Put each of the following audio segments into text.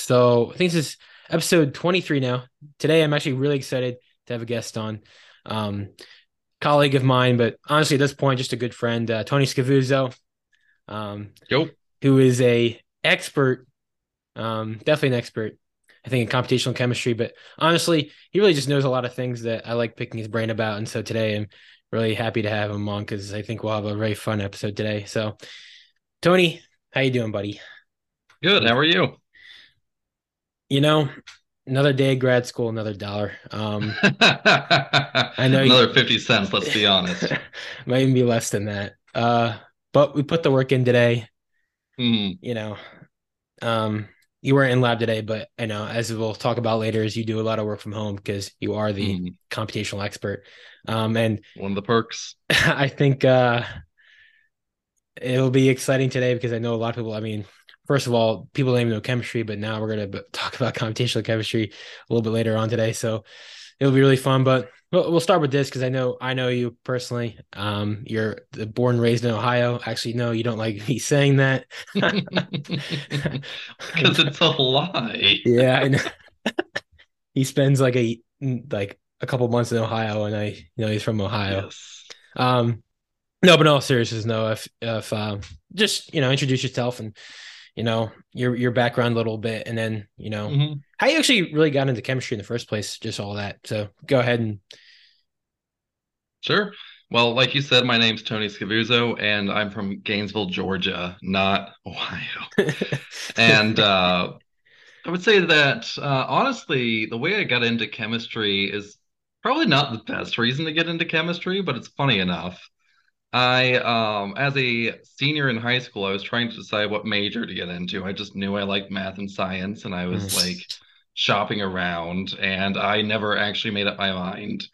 So I think this is episode 23 now. Today, I'm actually really excited to have a guest on, um, colleague of mine, but honestly, at this point, just a good friend, uh, Tony Scavuzzo, um, Yo. who is a expert, um, definitely an expert, I think, in computational chemistry. But honestly, he really just knows a lot of things that I like picking his brain about. And so today, I'm really happy to have him on because I think we'll have a very fun episode today. So, Tony, how you doing, buddy? Good. How are you? You know, another day of grad school, another dollar. Um, I know you- Another 50 cents, let's be honest. might even be less than that. Uh, but we put the work in today. Hmm. You know, um, you weren't in lab today, but I know as we'll talk about later, is you do a lot of work from home because you are the Hmm. computational expert. Um, and One of the perks. I think uh, it'll be exciting today because I know a lot of people. I mean, first of all, people don't even know chemistry, but now we're going to talk about computational chemistry a little bit later on today. So it'll be really fun. But we'll, we'll start with this because I know I know you personally. Um, you're born and raised in Ohio. Actually, no, you don't like me saying that. Because it's a lie. yeah, I know. he spends like a like a couple months in Ohio, and I you know he's from Ohio. Yes. Um, no, but in all seriousness, no. If if um, just you know, introduce yourself and you know your your background a little bit, and then you know Mhm. how you actually really got into chemistry in the first place. Just all that. So go ahead and Sure. Well, like you said, my name's Tony Scavuzzo, and I'm from Gainesville, Georgia, not Ohio. And uh, I would say that uh, honestly, the way I got into chemistry is probably not the best reason to get into chemistry, but it's funny enough. I, um, as a senior in high school, I was trying to decide what major to get into. I just knew I liked math and science, and I was like shopping around, and I never actually made up my mind.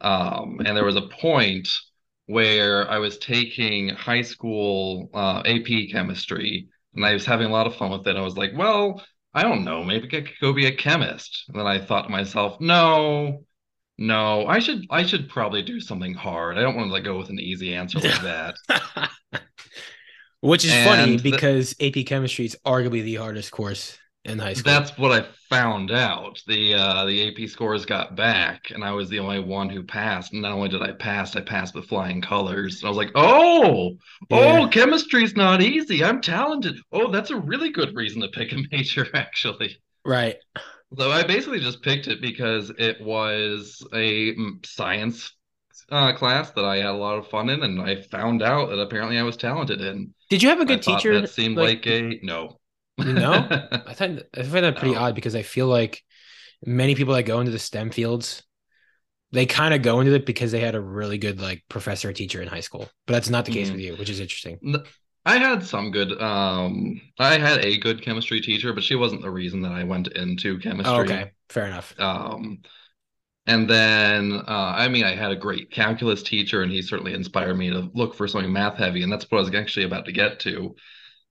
Um, and there was a point where I was taking high school uh, AP chemistry, and I was having a lot of fun with it. I was like, well, I don't know, maybe I could go be a chemist. And then I thought to myself, no, no, I should I should probably do something hard. I don't want to like go with an easy answer like that. which is funny And the- because AP chemistry is arguably the hardest course in high school. That's what I found out. The uh, the AP scores got back, and I was the only one who passed. And not only did I pass, I passed with flying colors. And I was like, "Oh, Yeah. oh, chemistry's not easy. I'm talented. Oh, that's a really good reason to pick a major, actually." right. So I basically just picked it because it was a mm, science uh, class that I had a lot of fun in, and I found out that apparently I was talented in. Did you have a good teacher? that seemed like- like a no. No? I find I find that pretty No. odd because I feel like many people that go into the STEM fields, they kind of go into it because they had a really good like professor or teacher in high school. But that's not the case Mhm. with you, which is interesting. I had some good um I had a good chemistry teacher, but she wasn't the reason that I went into chemistry. Oh, okay, fair enough. Um and then uh I mean I had a great calculus teacher and he certainly inspired me to look for something math heavy and that's what I was actually about to get to,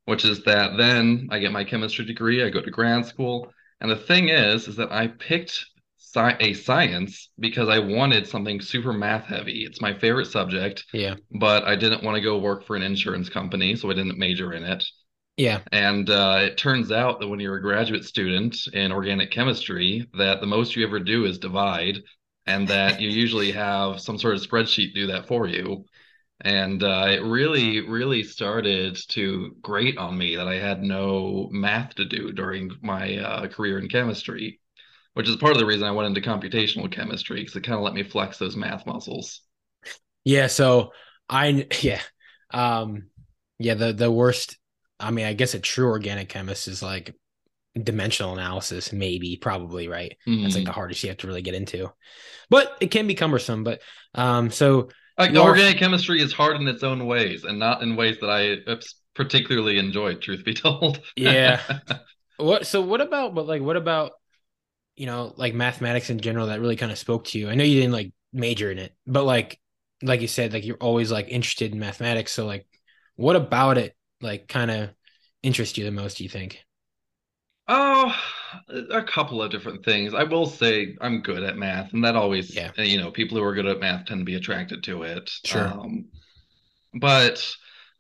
which is that then I get my chemistry degree, I go to grad school, and the thing is is that I picked sci a science because I wanted something super math heavy. It's my favorite subject Yeah, but I didn't want to go work for an insurance company, so I didn't major in it. yeah, And uh, it turns out that when you're a graduate student in organic chemistry, that the most you ever do is divide, and that you usually have some sort of spreadsheet do that for you. And uh, it really, really started to grate on me that I had no math to do during my uh, career in chemistry, which is part of the reason I went into computational chemistry because it kind of let me flex those math muscles. yeah. So I yeah, um, yeah. The the worst. I mean, I guess a true organic chemist is like dimensional analysis, maybe, probably, right? That's like Mhm. the hardest you have to really get into, but it can be cumbersome. But um, so Like organic chemistry is hard in its own ways, and not in ways that I uh, particularly enjoy. Truth be told. Yeah. What so what about but like what about you know like mathematics in general that really kind of spoke to you? I know you didn't like major in it, but like like you said like you're always like interested in mathematics, so like what about it like kind of interests you the most, do you think? Oh, a couple of different things. I will say I'm good at math, and that always, Yeah. uh, you know, people who are good at math tend to be attracted to it. Sure. Um, but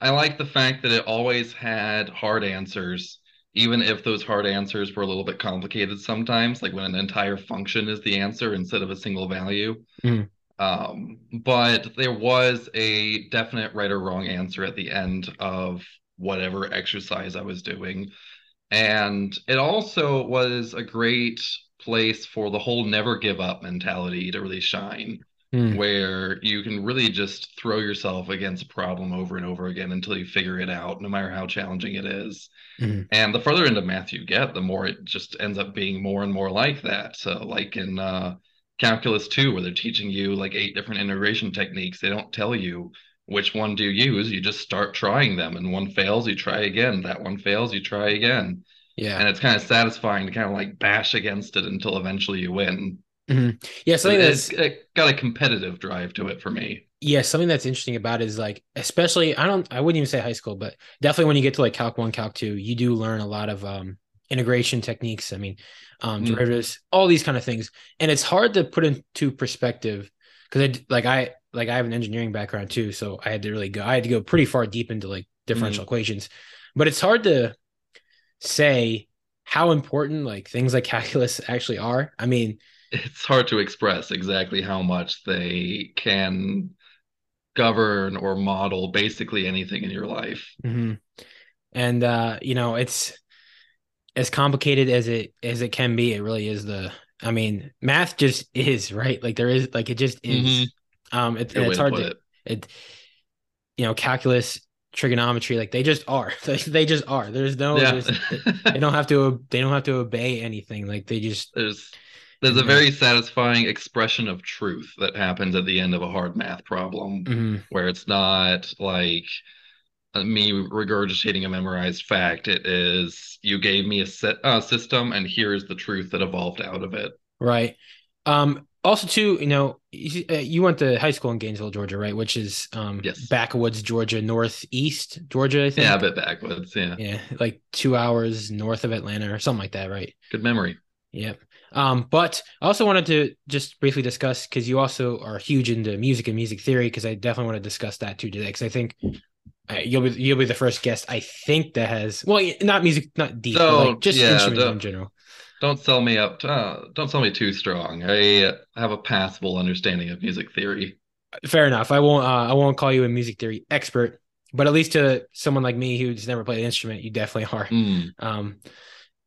I like the fact that it always had hard answers, even if those hard answers were a little bit complicated sometimes, like when an entire function is the answer instead of a single value. Mm. Um, but there was a definite right or wrong answer at the end of whatever exercise I was doing. And it also was a great place for the whole never give up mentality to really shine, Mm. where you can really just throw yourself against a problem over and over again until you figure it out, no matter how challenging it is. Mhm. And the further into math you get, the more it just ends up being more and more like that. So, like in uh, calculus 2, where they're teaching you like eight different integration techniques, they don't tell you which one do you use. You just start trying them, and one fails, you try again. That one fails, you try again. Yeah. And it's kind of satisfying to kind of like bash against it until eventually you win. Mhm. Yeah, something It- that's it got a competitive drive to it for me. yeah, something that's interesting about it is like, especially I don't I wouldn't even say high school, but definitely when you get to like Calc 1, Calc 2, you do learn a lot of um integration techniques. I mean, um Mm. derivatives, all these kind of things. And it's hard to put into perspective because I like I like I have an engineering background too, so I had to really go I had to go pretty far deep into like differential equations. But it's hard to say how important like things like calculus actually are. I mean, It's hard to express exactly how much they can govern or model basically anything in your life. Mhm. And uh, you know, it's as complicated as it as it can be. It really is the. I mean, math just is right. Like there is, like it just is. Mhm. Um, it, it's hard to it. it. You know, calculus, trigonometry, like they just are. They, they just are. There's no. Yeah. There's, they don't have to. They don't have to obey anything. Like they just. there's there's a very satisfying expression of truth that happens at the end of a hard math problem Mhm. where it's not like uh, me regurgitating a memorized fact it is you gave me a set uh, system and here's the truth that evolved out of it Right. Um. Also, too, you know, you, uh, you went to high school in Gainesville, Georgia, right? Which is um Yes. backwoods Georgia, northeast Georgia, I think. yeah a bit backwards yeah Yeah, like two hours north of Atlanta or something like that, right? good memory Yep. Um, but I also wanted to just briefly discuss because you also are huge into music and music theory because I definitely want to discuss that too today because I think uh, you'll be you'll be the first guest I think that has well not music not deep but like just yeah, instruments in general. don't sell me up uh, don't sell me too strong i uh, have a passable understanding of music theory Fair enough. I won't uh, I won't call you a music theory expert, but at least to someone like me who's never played an instrument, you definitely are. Hmm. Um,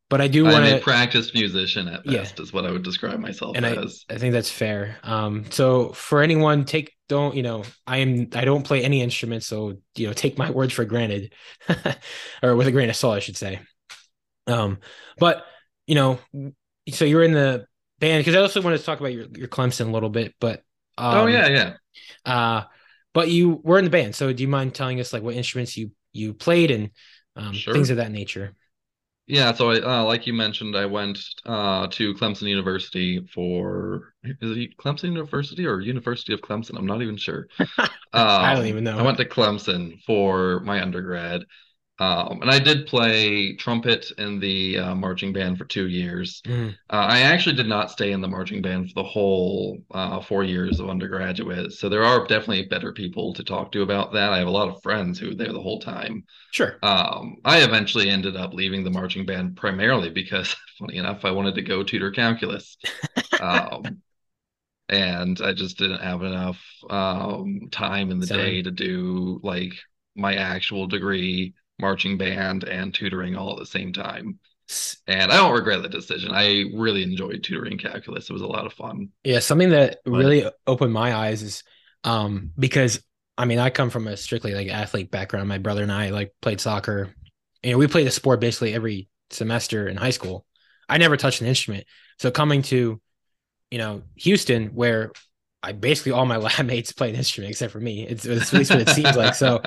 but I do want i'm a to. practiced musician at Yeah. best is what i would describe myself and I, as I think that's fair. Um, so for anyone, take don't you know I am I don't play any instrument, so you know take my words for granted, or with a grain of salt, I should say. Um, but you know, so you're in the band because I also wanted to talk about your your Clemson a little bit, but um, oh yeah yeah uh, but you were in the band, so do you mind telling us like what instruments you you played and um, Sure. things of that nature? Yeah, so I, uh, like you mentioned, I went uh, to Clemson University for is it Clemson University or University of Clemson? I'm not even sure. I don't Um, even know. I went to Clemson for my undergrad, um, and I did play trumpet in the uh, marching band for two years. Mm, Uh, I actually did not stay in the marching band for the whole uh, four years of undergraduate, so there are definitely better people to talk to about that. I have a lot of friends who were there the whole time. sure. Um, I eventually ended up leaving the marching band primarily because, funny enough, I wanted to go tutor calculus. Um, and I just didn't have enough um, time in the day to do like my actual degree, marching band, and tutoring all at the same time. And I don't regret the decision. I really enjoyed tutoring calculus. It was a lot of fun. Yeah, something that But- really opened my eyes is um because I mean I come from a strictly like athlete background. My brother and I like played soccer. You know, we played a sport basically every semester in high school. I never touched an instrument. So coming to, you know, Houston where I basically all my lab mates played an instrument except for me. It's, it's at least what it seems like. So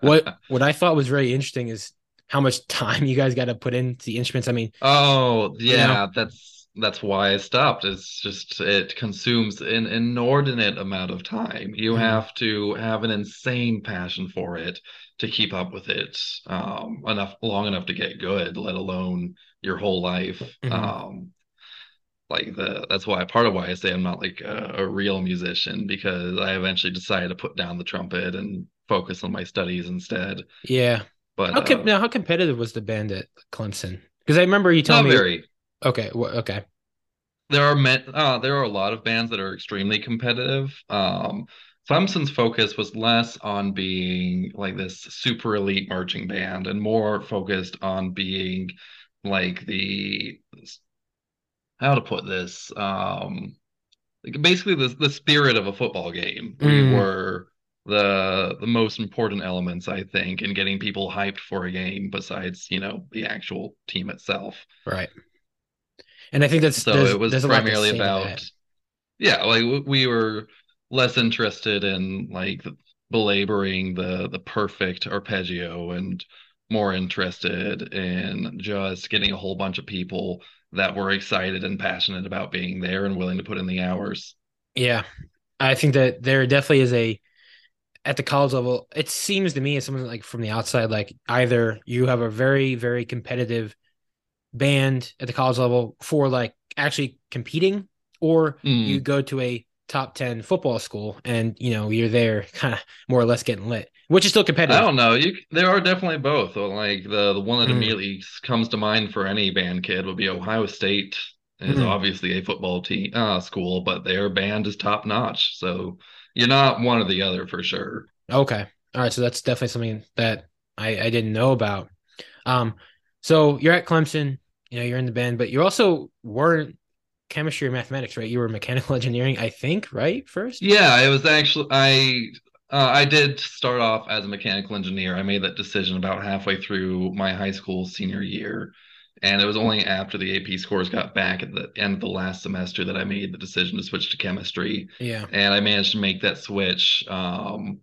what what I thought was really interesting is how much time you guys got to put into the instruments. I mean, Oh, You yeah, know? that's that's why I stopped. It's just it consumes an inordinate amount of time. You Mhm. have to have an insane passion for it to keep up with it um enough long enough to get good, let alone your whole life. Mhm. Um like the that's why part of why I say I'm not like a, a real musician because I eventually decided to put down the trumpet and focus on my studies instead. yeah. But How com- uh, now how competitive was the band at Clemson? Because I remember you telling not me. very. Okay, wh- okay. There are met, uh, there are a lot of bands that are extremely competitive. Um, Clemson's focus was less on being like this super elite marching band and more focused on being like the how to put this um like basically the the spirit of a football game. We Mm. were the the most important elements, I think, in getting people hyped for a game besides, you know, the actual team itself. Right. And I think that's So it was there's a lot to primarily about yeah, like we were less interested in like belaboring the the perfect arpeggio and more interested in just getting a whole bunch of people that were excited and passionate about being there and willing to put in the hours. Yeah, I think that there definitely is a at the college level. It seems to me as someone like from the outside, like either you have a very very competitive band at the college level for like actually competing, or Mm. you go to a top ten football school and you know you're there kind of more or less getting lit, which is still competitive. I don't know. You there are definitely both. Like the the one that Mm. immediately comes to mind for any band kid would be Ohio State is Mm. obviously a football team uh, school, but their band is top notch. So you're not one or the other for sure. Okay. All right. So that's definitely something that I, I didn't know about. Um, so you're at Clemson, you know, you're in the band, but you also weren't chemistry or mathematics, right? You were mechanical engineering, I think, right? First? Yeah, it was actually I uh, I did start off as a mechanical engineer. I made that decision about halfway through my high school senior year. And it was only after the AP scores got back at the end of the last semester that I made the decision to switch to chemistry. Yeah. And I managed to make that switch um,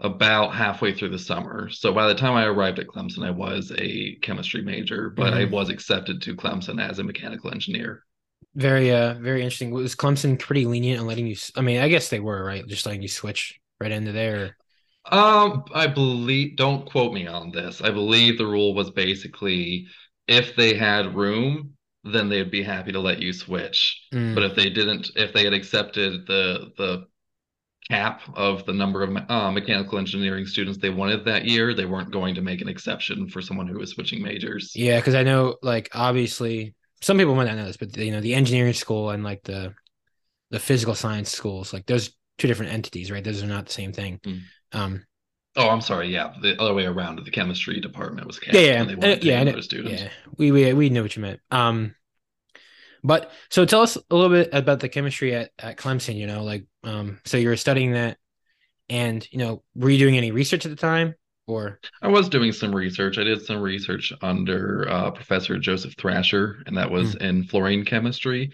about halfway through the summer. So by the time I arrived at Clemson, I was a chemistry major, but I Mhm. was accepted to Clemson as a mechanical engineer. Very, uh, very interesting. Was Clemson pretty lenient on letting you? I mean, I guess they were, right? Just letting you switch right into there. Um, I believe, don't quote me on this. I believe the rule was basically if they had room, then they'd be happy to let you switch. Mm, But if they didn't, if they had accepted the the cap of the number of uh, mechanical engineering students they wanted that year, they weren't going to make an exception for someone who was switching majors. yeah, because I know, like, obviously, some people might not know this, but you know, the engineering school and like the the physical science schools, like, those two different entities, right? Those are not the same thing. Mm. Um, Oh, I'm sorry. Yeah, the other way around. The chemistry department was yeah, yeah, and they uh, yeah, I take know- yeah. We we we know what you meant. Um, but so tell us a little bit about the chemistry at at Clemson. You know, like um, so you were studying that, and you know, were you doing any research at the time, or I was doing some research. I did some research under uh, Professor Joseph Thrasher, and that was in fluorine chemistry.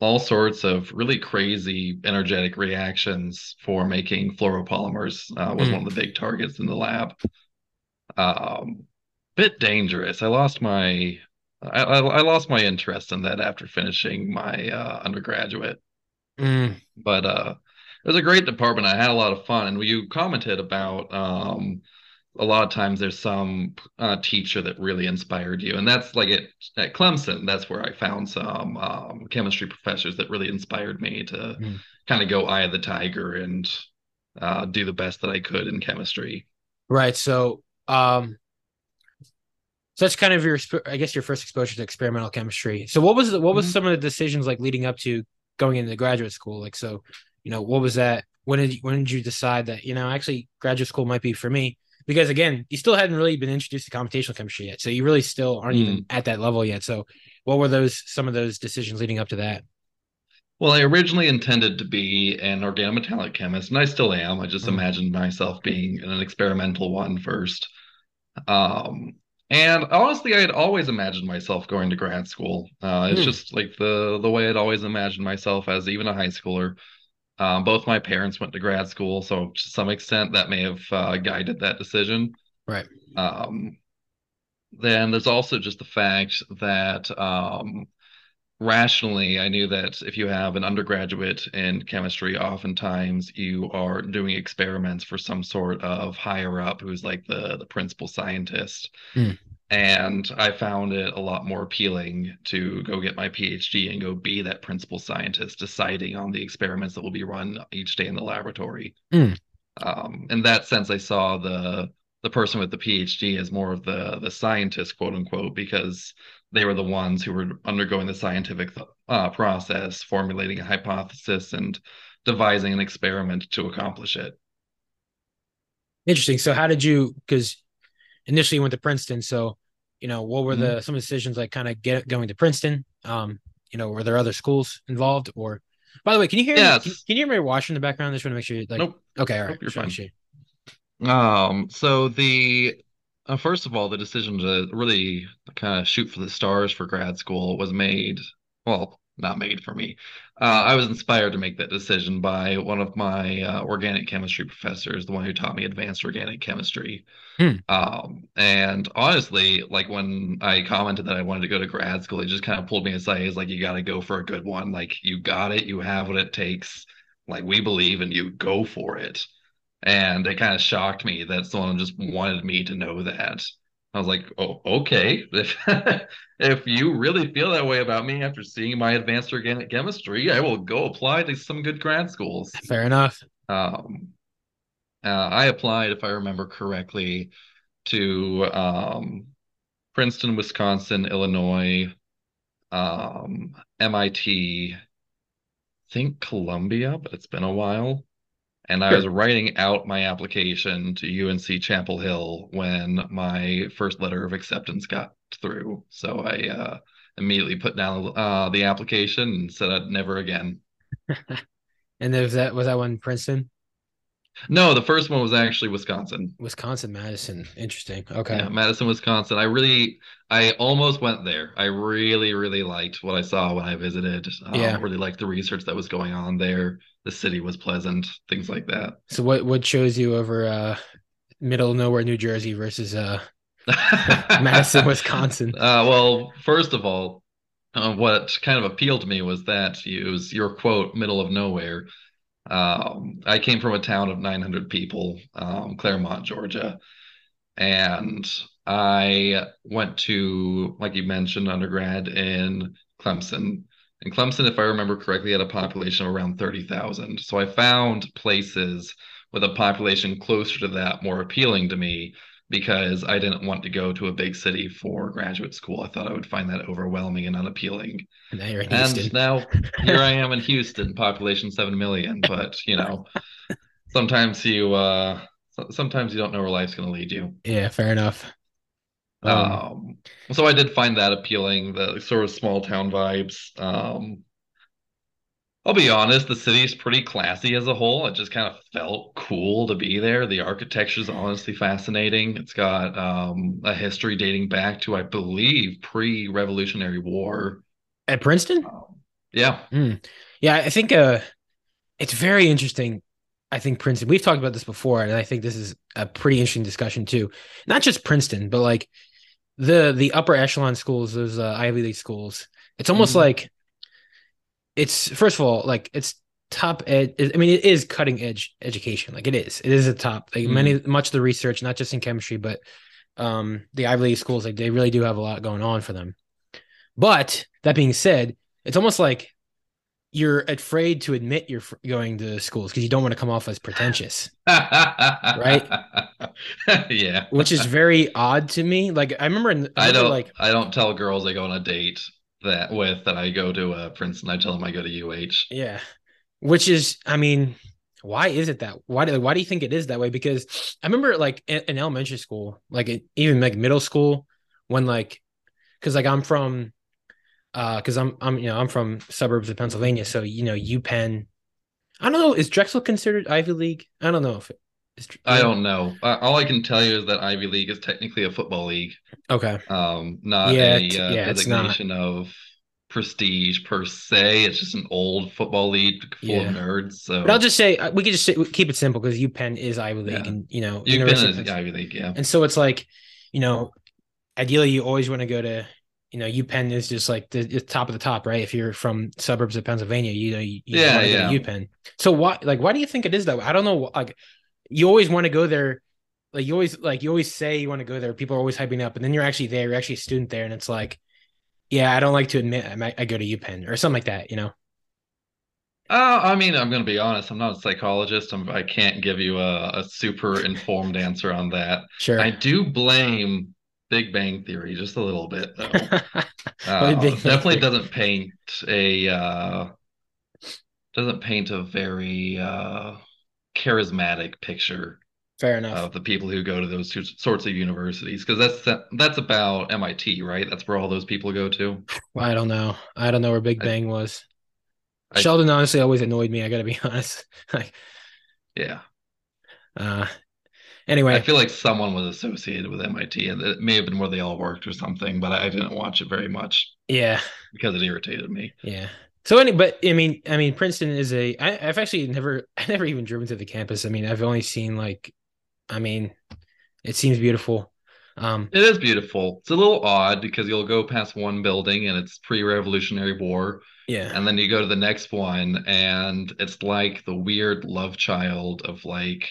All sorts of really crazy energetic reactions for making fluoropolymers uh, was Mm. one of the big targets in the lab. Um, bit dangerous. I lost my I, I, I lost my interest in that after finishing my uh, undergraduate Mm, but uh it was a great department. I had a lot of fun, and you commented about um a lot of times there's some uh, teacher that really inspired you, and that's like at at Clemson. That's where I found some um, chemistry professors that really inspired me to Mm. kind of go eye of the tiger and uh, do the best that I could in chemistry. right? So um, so that's kind of your, I guess, your first exposure to experimental chemistry. So what was the, what was Mhm. some of the decisions like leading up to going into graduate school? Like, so you know, what was that? When did you, when did you decide that you know actually graduate school might be for me? Because again, you still hadn't really been introduced to computational chemistry yet, so you really still aren't even at that level yet. So, what were those some of those decisions leading up to that? Well, I originally intended to be an organometallic chemist, and I still am. I just Mm. imagined myself being an experimental one first. Um, and honestly, I had always imagined myself going to grad school. Uh, it's Hmm. just like the the way I'd always imagined myself as even a high schooler. Um, both my parents went to grad school, so to some extent that may have uh, guided that decision. Right. Um, then there's also just the fact that um, rationally, I knew that if you have an undergraduate in chemistry, oftentimes you are doing experiments for some sort of higher up who's like the, the principal scientist. Hmm. And I found it a lot more appealing to go get my PhD and go be that principal scientist, deciding on the experiments that will be run each day in the laboratory. Hmm. Um, in that sense, I saw the the person with the PhD as more of the the scientist, quote unquote, because they were the ones who were undergoing the scientific uh, process, formulating a hypothesis and devising an experiment to accomplish it. Interesting. So, how did you? Because initially you went to Princeton, so you know what were mm-hmm. the some decisions like kind of get going to Princeton? Um, you know, were there other schools involved? Or, by the way, can you hear yes. me? Can, can you hear me watching in the background? I just want to make sure. You, like, nope. Okay, all right. Nope, you're fine. Um, so the uh, first of all, the decision to really kind of shoot for the stars for grad school was made. Well, not made for me. Uh, I was inspired to make that decision by one of my uh, organic chemistry professors, the one who taught me advanced organic chemistry. Hmm. Um, and honestly, like when I commented that I wanted to go to grad school, he just kind of pulled me aside. He's like, "You got to go for a good one. Like you got it. You have what it takes. Like we believe, and you go for it." And it kind of shocked me that someone just wanted me to know that. I was like, oh, okay. If if you really feel that way about me after seeing my advanced organic chemistry, I will go apply to some good grad schools. Fair enough. Um, uh, I applied, if I remember correctly, to um, Princeton, Wisconsin, Illinois, um, MIT, I think Columbia, but it's been a while. And I was writing out my application to UNC Chapel Hill when my first letter of acceptance got through. So I uh, immediately put down uh, the application and said I'd never again. and was that was that one Princeton? No, the first one was actually Wisconsin. Wisconsin, Madison. Interesting. Okay. Yeah, Madison, Wisconsin. I really, I almost went there. I really, really liked what I saw when I visited. Um, yeah. Really liked the research that was going on there. The city was pleasant, things like that. So, what what chose you over uh, middle of nowhere, New Jersey versus uh, Madison, Wisconsin? Uh, well, first of all, uh, what kind of appealed to me was that you was your quote, middle of nowhere um, I came from a town of 900 people, um, Clermont, Georgia, and I went to, like you mentioned, undergrad in Clemson. And Clemson, if I remember correctly, had a population of around 30,000. So I found places with a population closer to that more appealing to me because I didn't want to go to a big city for graduate school. I thought I would find that overwhelming and unappealing. Now and now here I am in Houston, population seven million. But you know, sometimes you uh sometimes you don't know where life's going to lead you. Yeah, fair enough. Um, um, so I did find that appealing, the sort of small town vibes. Um, I'll be honest, the city's pretty classy as a whole. It just kind of felt cool to be there. The architecture is honestly fascinating. It's got um, a history dating back to, I believe, pre-Revolutionary War. At Princeton? Um, yeah. Mm. Yeah, I think uh, it's very interesting. I think Princeton, we've talked about this before, and I think this is a pretty interesting discussion too. Not just Princeton, but like the the upper echelon schools, those uh, Ivy League schools. It's almost mm-hmm. like it's first of all like it's top ed i mean it is cutting edge education. Like it is. It is a top. Like mm. many much of the research not just in chemistry but um the ivy league schools like they really do have a lot going on for them. But that being said it's almost like you're afraid to admit you're going to schools because you don't want to come off as pretentious. Right? Yeah. Which is very odd to me. Like i remember, in, I, I don't like i don't tell girls they go on a date that with that I go to uh, Princeton. I tell them I go to UH. Yeah, which is, I mean, why is it that? Why do why do you think it is that way? Because I remember like in, in elementary school, like even like middle school, when like, because like I'm from, uh, because I'm I'm you know I'm from suburbs of Pennsylvania, so you know UPenn. I don't know. Is Drexel considered Ivy League? I don't know if it, I don't know. All I can tell you is that Ivy League is technically a football league. Okay. Um, not yeah, a uh, yeah, designation of prestige per se. It's just an old football league full yeah. of nerds. So, but I'll just say uh, we could just say, keep it simple because UPenn is Ivy League, yeah. and you know, UPenn is Ivy League, yeah. And so it's like, you know, ideally you always want to go to, you know, UPenn is just like the, the, top of the top, right? If you're from suburbs of Pennsylvania, you know, you, you yeah, yeah. UPenn. So why, like, why do you think it is that way? I don't know. Like, you always want to go there. Like you always like you always say you want to go there. People are always hyping up, and then you're actually there. You're actually a student there, and it's like, yeah, I don't like to admit I, might, I go to UPenn or something like that. You know. Uh, I mean, I'm going to be honest. I'm not a psychologist. I'm, I can't give you a, a super informed answer on that. Sure. I do blame Big Bang Theory just a little bit, though. Uh, definitely Theory? doesn't paint a uh, doesn't paint a very uh, charismatic picture Fair enough. of the people who go to those two sorts of universities because that's that's about MIT, right? That's where all those people go to. Well, I don't know. I don't know where Big I- Bang was. I- Sheldon honestly always annoyed me. I gotta be honest. Like, Yeah, uh, anyway I feel like someone was associated with MIT, and it may have been where they all worked or something, but I didn't watch it very much yeah, because it irritated me. yeah. So any, but I mean, I mean, Princeton is a. I, I've actually never, I never even driven to the campus. I mean, I've only seen like, I mean, it seems beautiful. Um, It is beautiful. It's a little odd because you'll go past one building and it's pre-Revolutionary War, yeah, and then you go to the next one and it's like the weird love child of like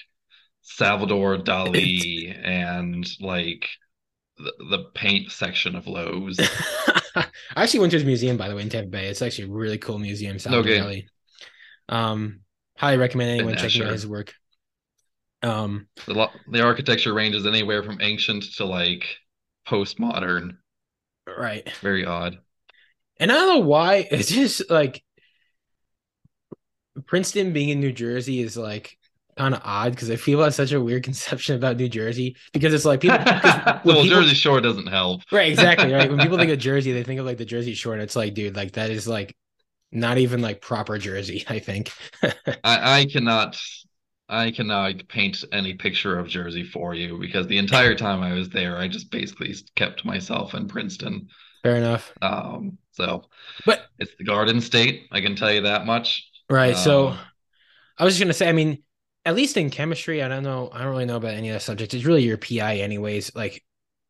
Salvador Dali and like the, the paint section of Lowe's. I actually went to his museum by the way in Tampa Bay. It's actually a really cool museum. Okay. Dali. Um, highly recommend anyone Yeah, checking out his work. Um, The, lo- the architecture ranges anywhere from ancient to like postmodern. right. Very odd. And I don't know why. It's just like Princeton being in New Jersey is like kind of odd because I feel like such a weird conception about New Jersey because it's like people. well, people- Jersey Shore doesn't help. right, exactly, right. When people think of Jersey, they think of like the Jersey Shore, and it's like, dude, like that is like not even like proper Jersey. I think. I, I cannot I cannot paint any picture of Jersey for you because the entire time I was there, I just basically kept myself in Princeton. Fair enough. Um, so But it's the Garden State, I can tell you that much. right, so Um, I was just gonna say, I mean, at least in chemistry, I don't know, I don't really know about any other subjects. It's really your PI, anyways. Like,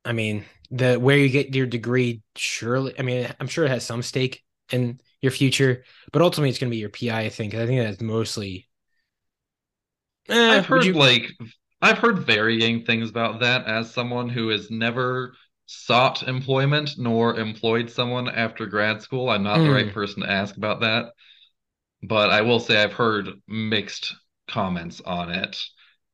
I mean, the where you get your degree, surely, I mean, I'm sure it has some stake in your future, but ultimately, it's gonna be your PI. I think. I think that's mostly. Eh, I've heard you- like I've heard varying things about that as someone who has never sought employment nor employed someone after grad school. I'm not the Hmm. right person to ask about that. But I will say I've heard mixed comments on it.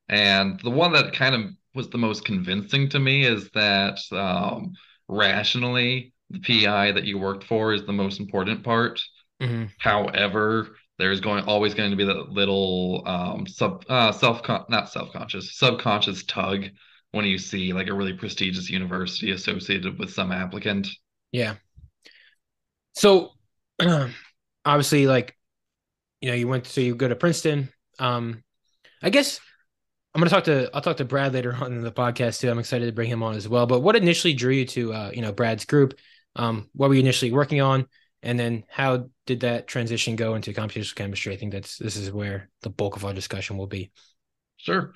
And the one that kind of was the most convincing to me is that um, rationally, the PI that you worked for is the most important part. Mhm. However, there's going always going to be that little um sub uh self not self-conscious subconscious tug when you see like a really prestigious university associated with some applicant. Yeah. So obviously, like, you know, you went so you go to Princeton. Um, I guess I'm gonna talk to I'll talk to Brad later on in the podcast too. I'm excited to bring him on as well. But what initially drew you to uh, you know, Brad's group? Um, what were you initially working on? And then how did that transition go into computational chemistry? I think that's this is where the bulk of our discussion will be. Sure.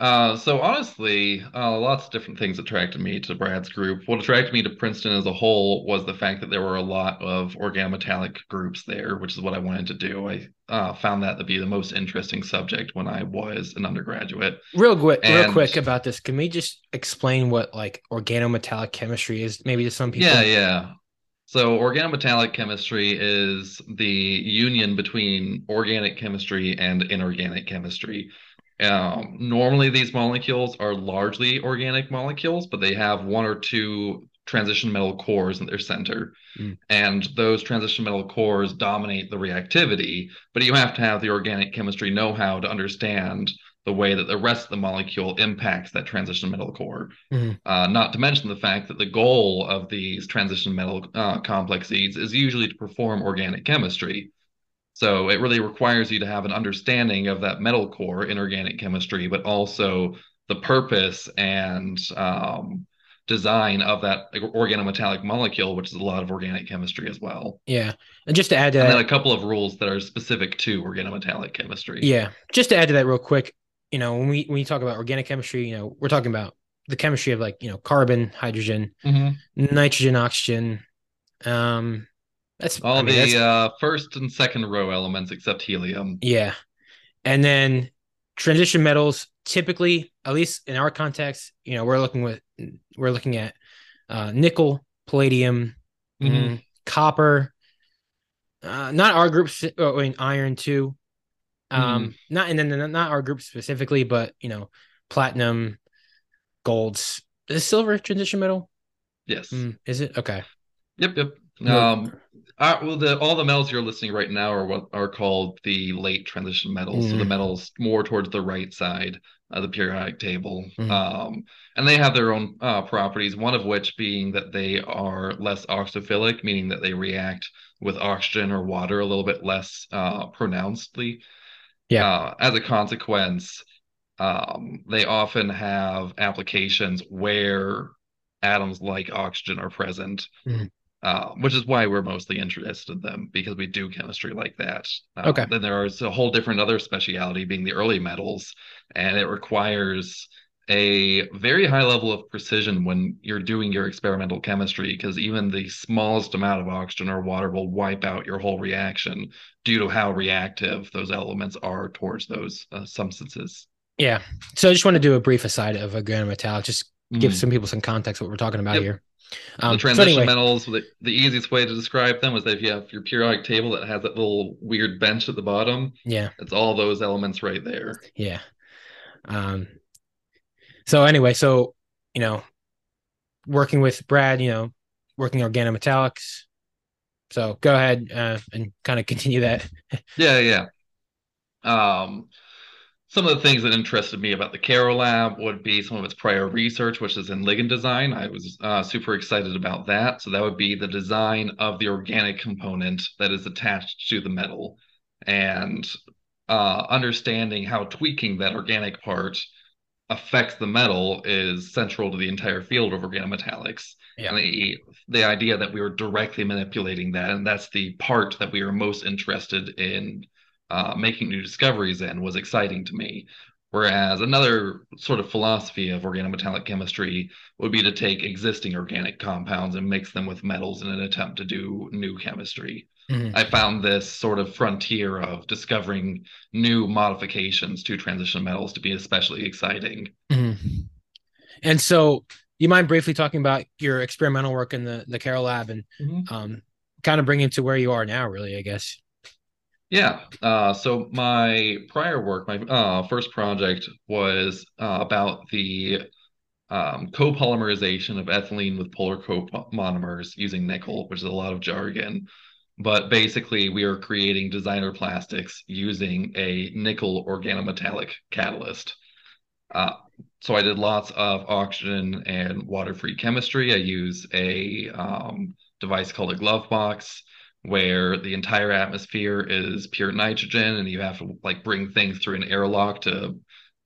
Uh, so honestly, uh, lots of different things attracted me to Brad's group. What attracted me to Princeton as a whole was the fact that there were a lot of organometallic groups there, which is what I wanted to do. I uh, found that to be the most interesting subject when I was an undergraduate. Real quick, real quick about this. Can we just explain what like organometallic chemistry is? Maybe to some people. Yeah, yeah. So organometallic chemistry is the union between organic chemistry and inorganic chemistry. Um, normally, these molecules are largely organic molecules, but they have one or two transition metal cores in their center. Mm. And those transition metal cores dominate the reactivity, but you have to have the organic chemistry know how to understand the way that the rest of the molecule impacts that transition metal core. Mhm. Uh, not to mention the fact that the goal of these transition metal uh, complexes is usually to perform organic chemistry. So it really requires you to have an understanding of that metal core in organic chemistry, but also the purpose and um, design of that organometallic molecule, which is a lot of organic chemistry as well. Yeah. And just to add to And that, a couple of rules that are specific to organometallic chemistry. Yeah, just to add to that real quick, you know, when we when you talk about organic chemistry, you know, we're talking about the chemistry of like, you know, carbon, hydrogen, Mhm. nitrogen, oxygen. Um that's All I mean, that's- the uh, first and second row elements except helium. yeah. And then transition metals typically, at least in our context, you know, we're looking with we're looking at uh nickel, palladium, Mhm. mm, copper, uh, not our group. Oh, in iron too. Um, mm. not and then not our group specifically, but you know, platinum, golds. Is silver transition metal? Yes. Mm, is it okay? Yep. Yep. Um, uh, well, the all the metals you're listing right now are what are called the late transition metals. Mm. So the mm. metals more towards the right side of the periodic table, mm. um, and they have their own uh, properties. One of which being that they are less oxophilic, meaning that they react with oxygen or water a little bit less uh, pronouncedly. Yeah. Uh, as a consequence, um, they often have applications where atoms like oxygen are present. Mm uh, which is why we're mostly interested in them because we do chemistry like that. Um, okay. Then there is a whole different other speciality being the early metals, and it requires a very high level of precision when you're doing your experimental chemistry because even the smallest amount of oxygen or water will wipe out your whole reaction due to how reactive those elements are towards those uh, substances. Yeah. So I just want to do a brief aside of a organometallic, just give mm. some people some context what we're talking about yep. here. Um, the transition so anyway. metals, the, the easiest way to describe them is if you have your periodic table that has that little weird bench at the bottom, yeah, it's all those elements right there. Yeah. Um. So anyway, so you know, working with Brad, you know, working organometallics. So go ahead uh, and kind of continue that. yeah, yeah. Um, some of the things that interested me about the Carrow Lab would be some of its prior research, which is in ligand design. I was uh, super excited about that. So that would be the design of the organic component that is attached to the metal, and uh, understanding how tweaking that organic part affects the metal is central to the entire field of organometallics. Yeah. And the, the idea that we were directly manipulating that, and that's the part that we are most interested in uh, making new discoveries in was exciting to me. Whereas another sort of philosophy of organometallic chemistry would be to take existing organic compounds and mix them with metals in an attempt to do new chemistry. Mm-hmm. I found this sort of frontier of discovering new modifications to transition metals to be especially exciting. Mm-hmm. And so, you mind briefly talking about your experimental work in the the Carrow Lab and mm-hmm. um, kind of bringing to where you are now, really, I guess. Yeah. Uh, so my prior work, my uh, first project was uh, about the um, copolymerization of ethylene with polar comonomers using nickel, which is a lot of jargon. But basically, we are creating designer plastics using a nickel organometallic catalyst. Uh, so I did lots of oxygen and water-free chemistry. I use a um, device called a glove box where the entire atmosphere is pure nitrogen and you have to like bring things through an airlock to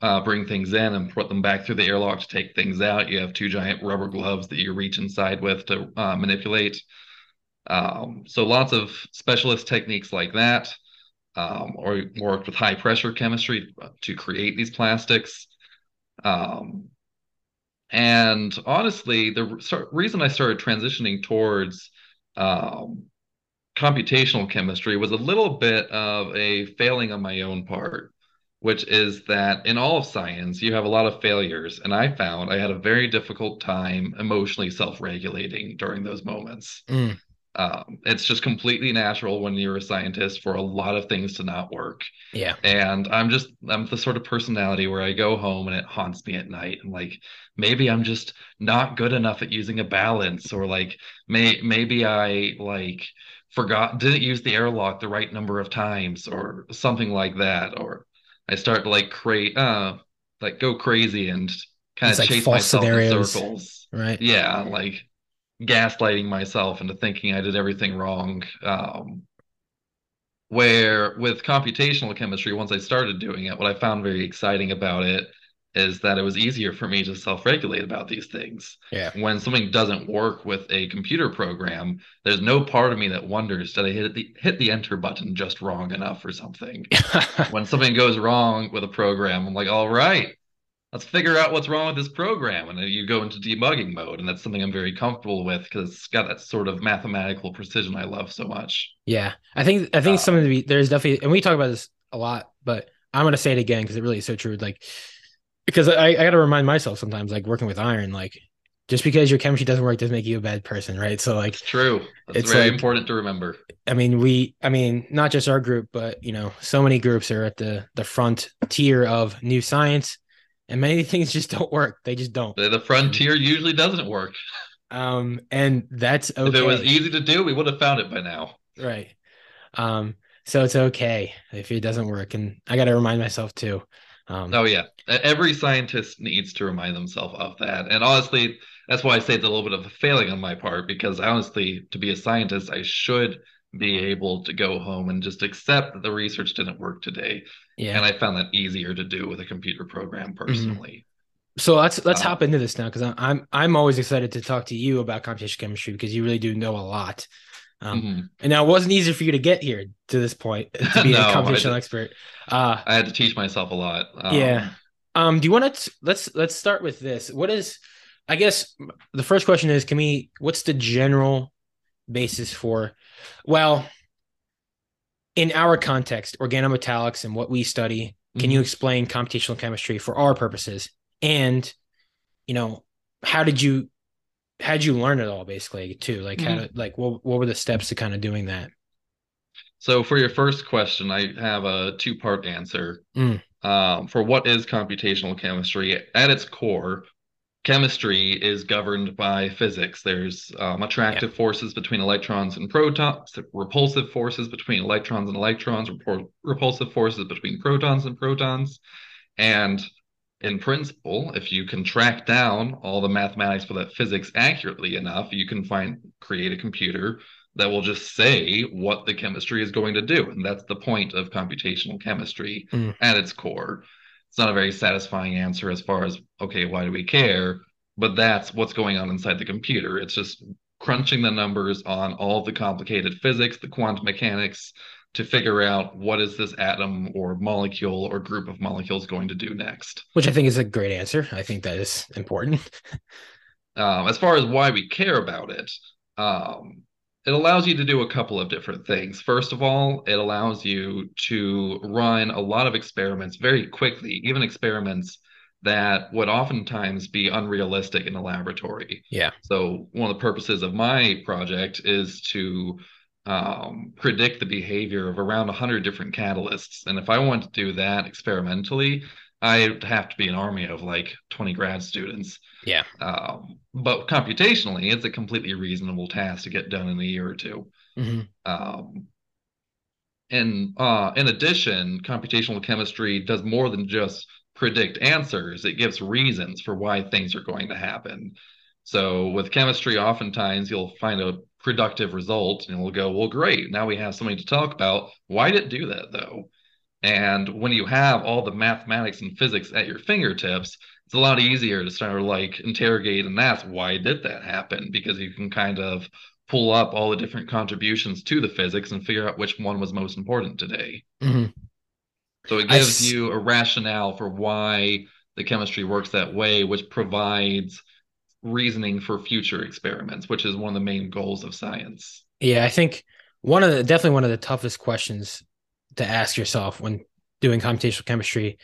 uh, bring things in and put them back through the airlock to take things out. You have two giant rubber gloves that you reach inside with to uh, manipulate. Um, so lots of specialist techniques like that, um, or worked with high pressure chemistry to create these plastics. Um, and honestly, the reason I started transitioning towards um, computational chemistry was a little bit of a failing on my own part, which is that in all of science, you have a lot of failures. And I found I had a very difficult time emotionally self regulating during those moments. Mm. Um, it's just completely natural when you're a scientist for a lot of things to not work. Yeah. And I'm just, I'm the sort of personality where I go home and it haunts me at night. And like, maybe I'm just not good enough at using a balance, or like, may, maybe I like, forgot didn't use the airlock the right number of times or something like that or i start to like create uh like go crazy and kind of like chase myself scenarios. in circles right yeah like gaslighting myself into thinking i did everything wrong um where with computational chemistry once i started doing it what i found very exciting about it is that it was easier for me to self-regulate about these things. Yeah. When something doesn't work with a computer program, there's no part of me that wonders did I hit the hit the enter button just wrong enough or something. when something goes wrong with a program, I'm like, all right, let's figure out what's wrong with this program, and then you go into debugging mode, and that's something I'm very comfortable with because it's got that sort of mathematical precision I love so much. Yeah, I think I think uh, something to be there's definitely, and we talk about this a lot, but I'm gonna say it again because it really is so true. Like because I, I got to remind myself sometimes, like working with iron, like just because your chemistry doesn't work doesn't make you a bad person, right? So like it's true. It's, it's very like, important to remember. I mean, we I mean, not just our group, but you know, so many groups are at the the front tier of new science and many things just don't work. They just don't. The, the frontier usually doesn't work. Um, and that's okay. If it was easy to do, we would have found it by now. Right. Um, so it's okay if it doesn't work. And I got to remind myself too. Um, oh yeah, every scientist needs to remind themselves of that. And honestly, that's why I say it's a little bit of a failing on my part because honestly, to be a scientist, I should be able to go home and just accept that the research didn't work today. Yeah. And I found that easier to do with a computer program mm-hmm. personally. Mm-hmm. So let's let's uh, hop into this now because I'm I'm always excited to talk to you about computational chemistry because you really do know a lot. Um, mm-hmm. And now it wasn't easy for you to get here to this point to be no, a computational expert. Uh, I had to teach myself a lot. Um, yeah. Um. Do you want to let's let's start with this? What is I guess the first question is, can we? What's the general basis for? Well, in our context, organometallics and what we study, can mm-hmm. you explain computational chemistry for our purposes? And, you know, how did you how did you learn it all basically too? Like mm-hmm. how like what what were the steps to kind of doing that? So for your first question, I have a two part answer. Mm. Um, for what is computational chemistry? At its core, chemistry is governed by physics. There's um, attractive yeah. forces between electrons and protons, repulsive forces between electrons and electrons, repulsive forces between protons and protons. And in principle, if you can track down all the mathematics for that physics accurately enough, you can find create a computer that will just say what the chemistry is going to do. And that's the point of computational chemistry mm. at its core it's not a very satisfying answer as far as okay why do we care but that's what's going on inside the computer it's just crunching the numbers on all the complicated physics the quantum mechanics to figure out what is this atom or molecule or group of molecules going to do next which i think is a great answer i think that is important um, as far as why we care about it um, it allows you to do a couple of different things. First of all, it allows you to run a lot of experiments very quickly, even experiments that would oftentimes be unrealistic in a laboratory. Yeah. So, one of the purposes of my project is to um, predict the behavior of around 100 different catalysts. And if I want to do that experimentally, I'd have to be an army of like 20 grad students. Yeah. Um, but computationally, it's a completely reasonable task to get done in a year or 2 mm-hmm. um, and uh, in addition, computational chemistry does more than just predict answers, it gives reasons for why things are going to happen. So with chemistry, oftentimes you'll find a productive result and we'll go, well, great. Now we have something to talk about. Why did it do that though? And when you have all the mathematics and physics at your fingertips, it's a lot easier to start like interrogate and ask why did that happen? Because you can kind of pull up all the different contributions to the physics and figure out which one was most important today. Mm-hmm. So it gives you a rationale for why the chemistry works that way, which provides reasoning for future experiments, which is one of the main goals of science. Yeah, I think one of the definitely one of the toughest questions to ask yourself when doing computational chemistry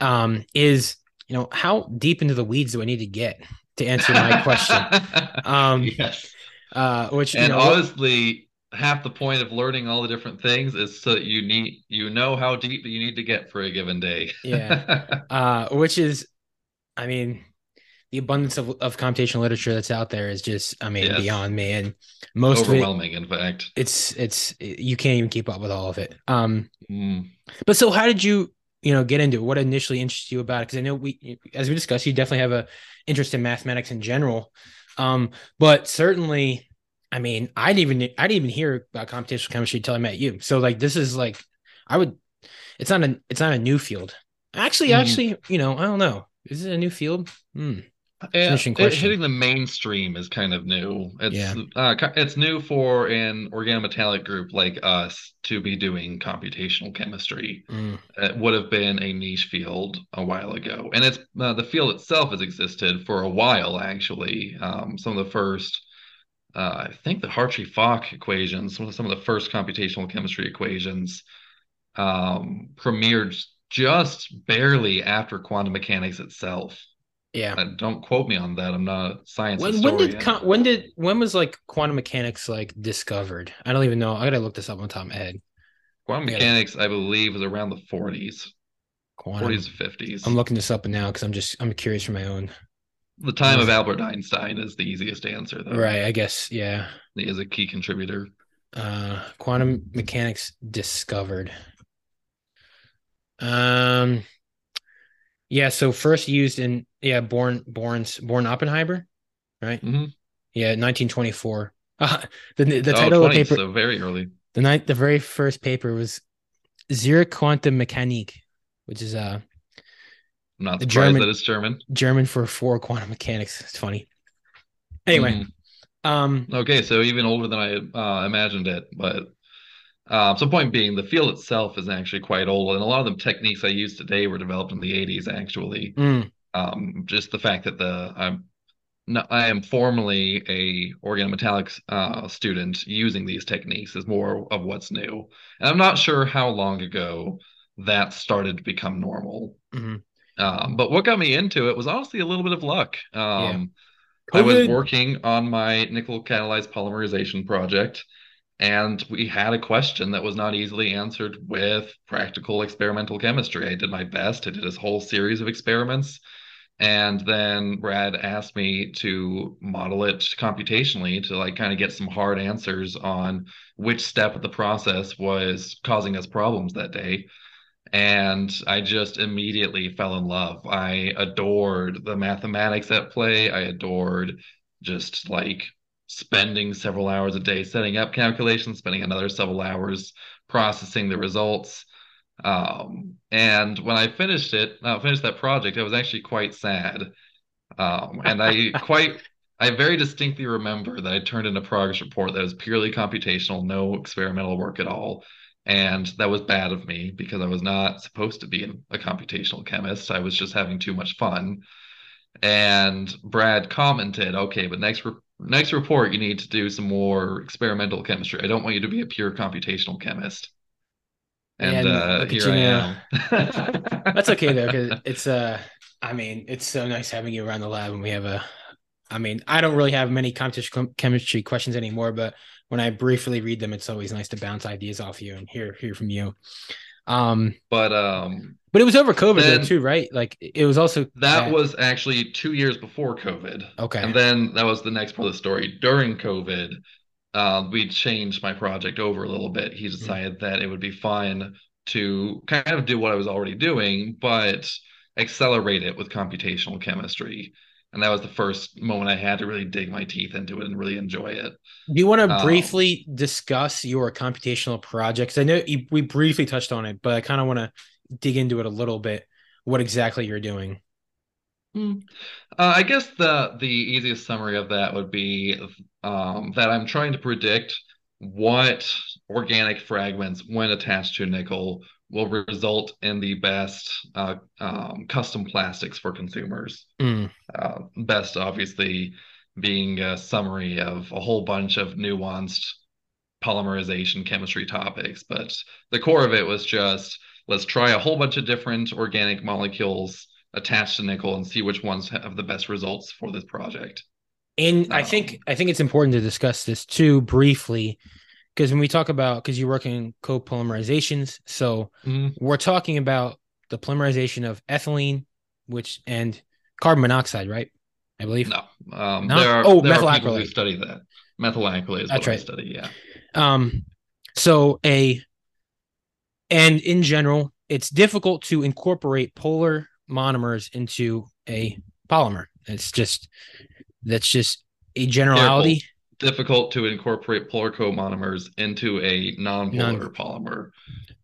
um, is, you know, how deep into the weeds do I need to get to answer my question? Um, yes. Uh, which and you know, honestly, half the point of learning all the different things is so that you need you know how deep you need to get for a given day. yeah. Uh, which is, I mean, the abundance of, of computational literature that's out there is just, I mean, yes. beyond me. And most overwhelming, it, in fact. It's it's you can't even keep up with all of it. Um, mm. but so how did you you know get into it? What initially interested you about it? Because I know we, as we discussed, you definitely have a interest in mathematics in general. Um, but certainly, I mean, I didn't even I didn't even hear about computational chemistry until I met you. So like, this is like, I would. It's not a it's not a new field. Actually, mm. actually, you know, I don't know. Is it a new field? Hmm. Yeah, it, hitting the mainstream is kind of new. It's yeah. uh, it's new for an organometallic group like us to be doing computational chemistry. Mm. It would have been a niche field a while ago, and it's uh, the field itself has existed for a while. Actually, um, some of the first, uh, I think, the Hartree-Fock equations, some of the first computational chemistry equations, um, premiered just barely after quantum mechanics itself. Yeah. Uh, don't quote me on that. I'm not a science When when did when did when was like quantum mechanics like discovered? I don't even know. I gotta look this up on top of my head. Quantum mechanics, I believe, was around the 40s, Quantum. 40s, 50s. I'm looking this up now because I'm just I'm curious for my own. the time of Albert Einstein is the easiest answer, though. Right. I guess. Yeah. He is a key contributor. Uh, quantum mechanics discovered. Um. Yeah. So first used in yeah born Born's Born Oppenheimer, right? Mhm. Yeah, 1924. Uh, the the oh, title of the paper so very early. the night the very first paper was Zurich Quantum Mechanik, which is uh I'm not The surprised German- that it's German. German for for quantum mechanics. It's funny. Anyway, Mhm. um, Okay, so even older than I uh, imagined it. But uh, so point being, the field itself is actually quite old, and a lot of the techniques I use today were developed in the 80s, actually. mm, Um, just the fact that the I'm no, I am formally a organometallics uh, student using these techniques is more of what's new, and I'm not sure how long ago that started to become normal. mhm. Um, but what got me into it was honestly a little bit of luck. Um, Yeah. I was working on my nickel catalyzed polymerization project, and we had a question that was not easily answered with practical experimental chemistry. I did my best. I did this whole series of experiments. And then Brad asked me to model it computationally to like kind of get some hard answers on which step of the process was causing us problems that day. And I just immediately fell in love. I adored the mathematics at play. I adored just like spending several hours a day setting up calculations, spending another several hours processing the results. Um, and when I finished it, uh, finished that project, I was actually quite sad. Um, and I quite, I very distinctly remember that I turned in a progress report that was purely computational, no experimental work at all. And that was bad of me because I was not supposed to be a computational chemist. I was just having too much fun. And Brad commented, "Okay, but next re- next report, you need to do some more experimental chemistry. I don't want you to be a pure computational chemist." And, uh, here you I am. That's okay though, because it's uh, I mean, it's so nice having you around the lab, and we have a. I mean, I don't really have many computational chemistry questions anymore, but when I briefly read them, it's always nice to bounce ideas off you and hear hear from you. Um, But um, but it was over COVID though too, right? Like it was also that was actually two years before COVID. okay. And then that was the next part of the story. During COVID, uh, we changed my project over a little bit. He decided that it would be fun to kind of do what I was already doing, but accelerate it with computational chemistry. And that was the first moment I had to really dig my teeth into it and really enjoy it. Do you want to Um, briefly discuss your computational projects? I know you, we briefly touched on it, but I kind of want to dig into it a little bit. What exactly you're doing? Uh, I guess the the easiest summary of that would be um, that I'm trying to predict what organic fragments, when attached to nickel, will result in the best uh, um, custom plastics for consumers. Mm, Uh, best, obviously, being a summary of a whole bunch of nuanced polymerization chemistry topics, but the core of it was just let's try a whole bunch of different organic molecules attached to nickel and see which ones have the best results for this project. And I Um, think I think it's important to discuss this too briefly, because when we talk about because you work in copolymerizations, so we're talking about the polymerization of ethylene, which and carbon monoxide, right? I believe. No, um, No? there are Oh, there are methyl people who study that. Methyl acrylate is That's what I right. study. Yeah, Um, so a and in general, it's difficult to incorporate polar monomers into a polymer. It's just that's just a generality. difficult to incorporate polar comonomers into a non-polar polymer.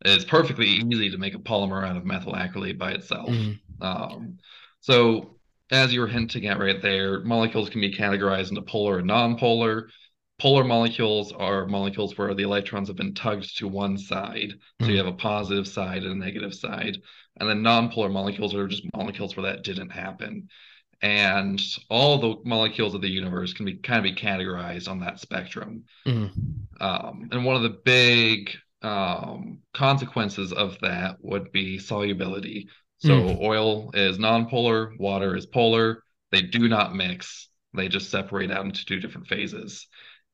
It's perfectly easy to make a polymer out of methyl acrylate by itself. Mm, Um, so, as you were hinting at right there, molecules can be categorized into polar and non-polar. Polar molecules are molecules where the electrons have been tugged to one side. So Hmm. you have a positive side and a negative side. And then non-polar molecules are just molecules where that didn't happen. And all the molecules of the universe can be kind of be categorized on that spectrum. mm, Um, and one of the big um, consequences of that would be solubility. So mm. oil is nonpolar, water is polar. They do not mix. They just separate out into two different phases.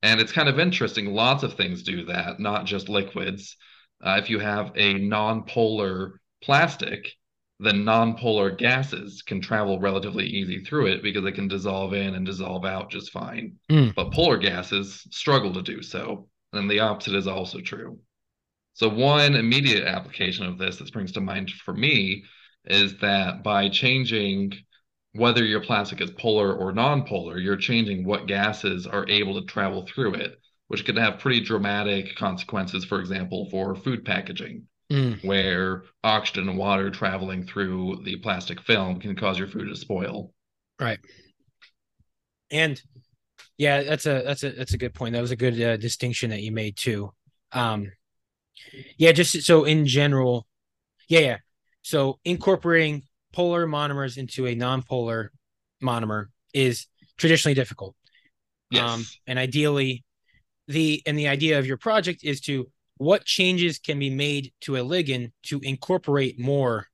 And it's kind of interesting. Lots of things do that, not just liquids. Uh, if you have a nonpolar plastic, then nonpolar gases can travel relatively easy through it because they can dissolve in and dissolve out just fine. Mm. But polar gases struggle to do so. And the opposite is also true. So, one immediate application of this that springs to mind for me is that by changing whether your plastic is polar or non-polar, you're changing what gases are able to travel through it, which could have pretty dramatic consequences, for example, for food packaging, mm. where oxygen and water traveling through the plastic film can cause your food to spoil. Right. And yeah, that's a that's a that's a good point. That was a good uh, distinction that you made too. Um yeah, just so in general, yeah, yeah. So incorporating polar monomers into a non-polar monomer is traditionally difficult. Yes. Um, and ideally, the and the idea of your project is to what changes can be made to a ligand to incorporate more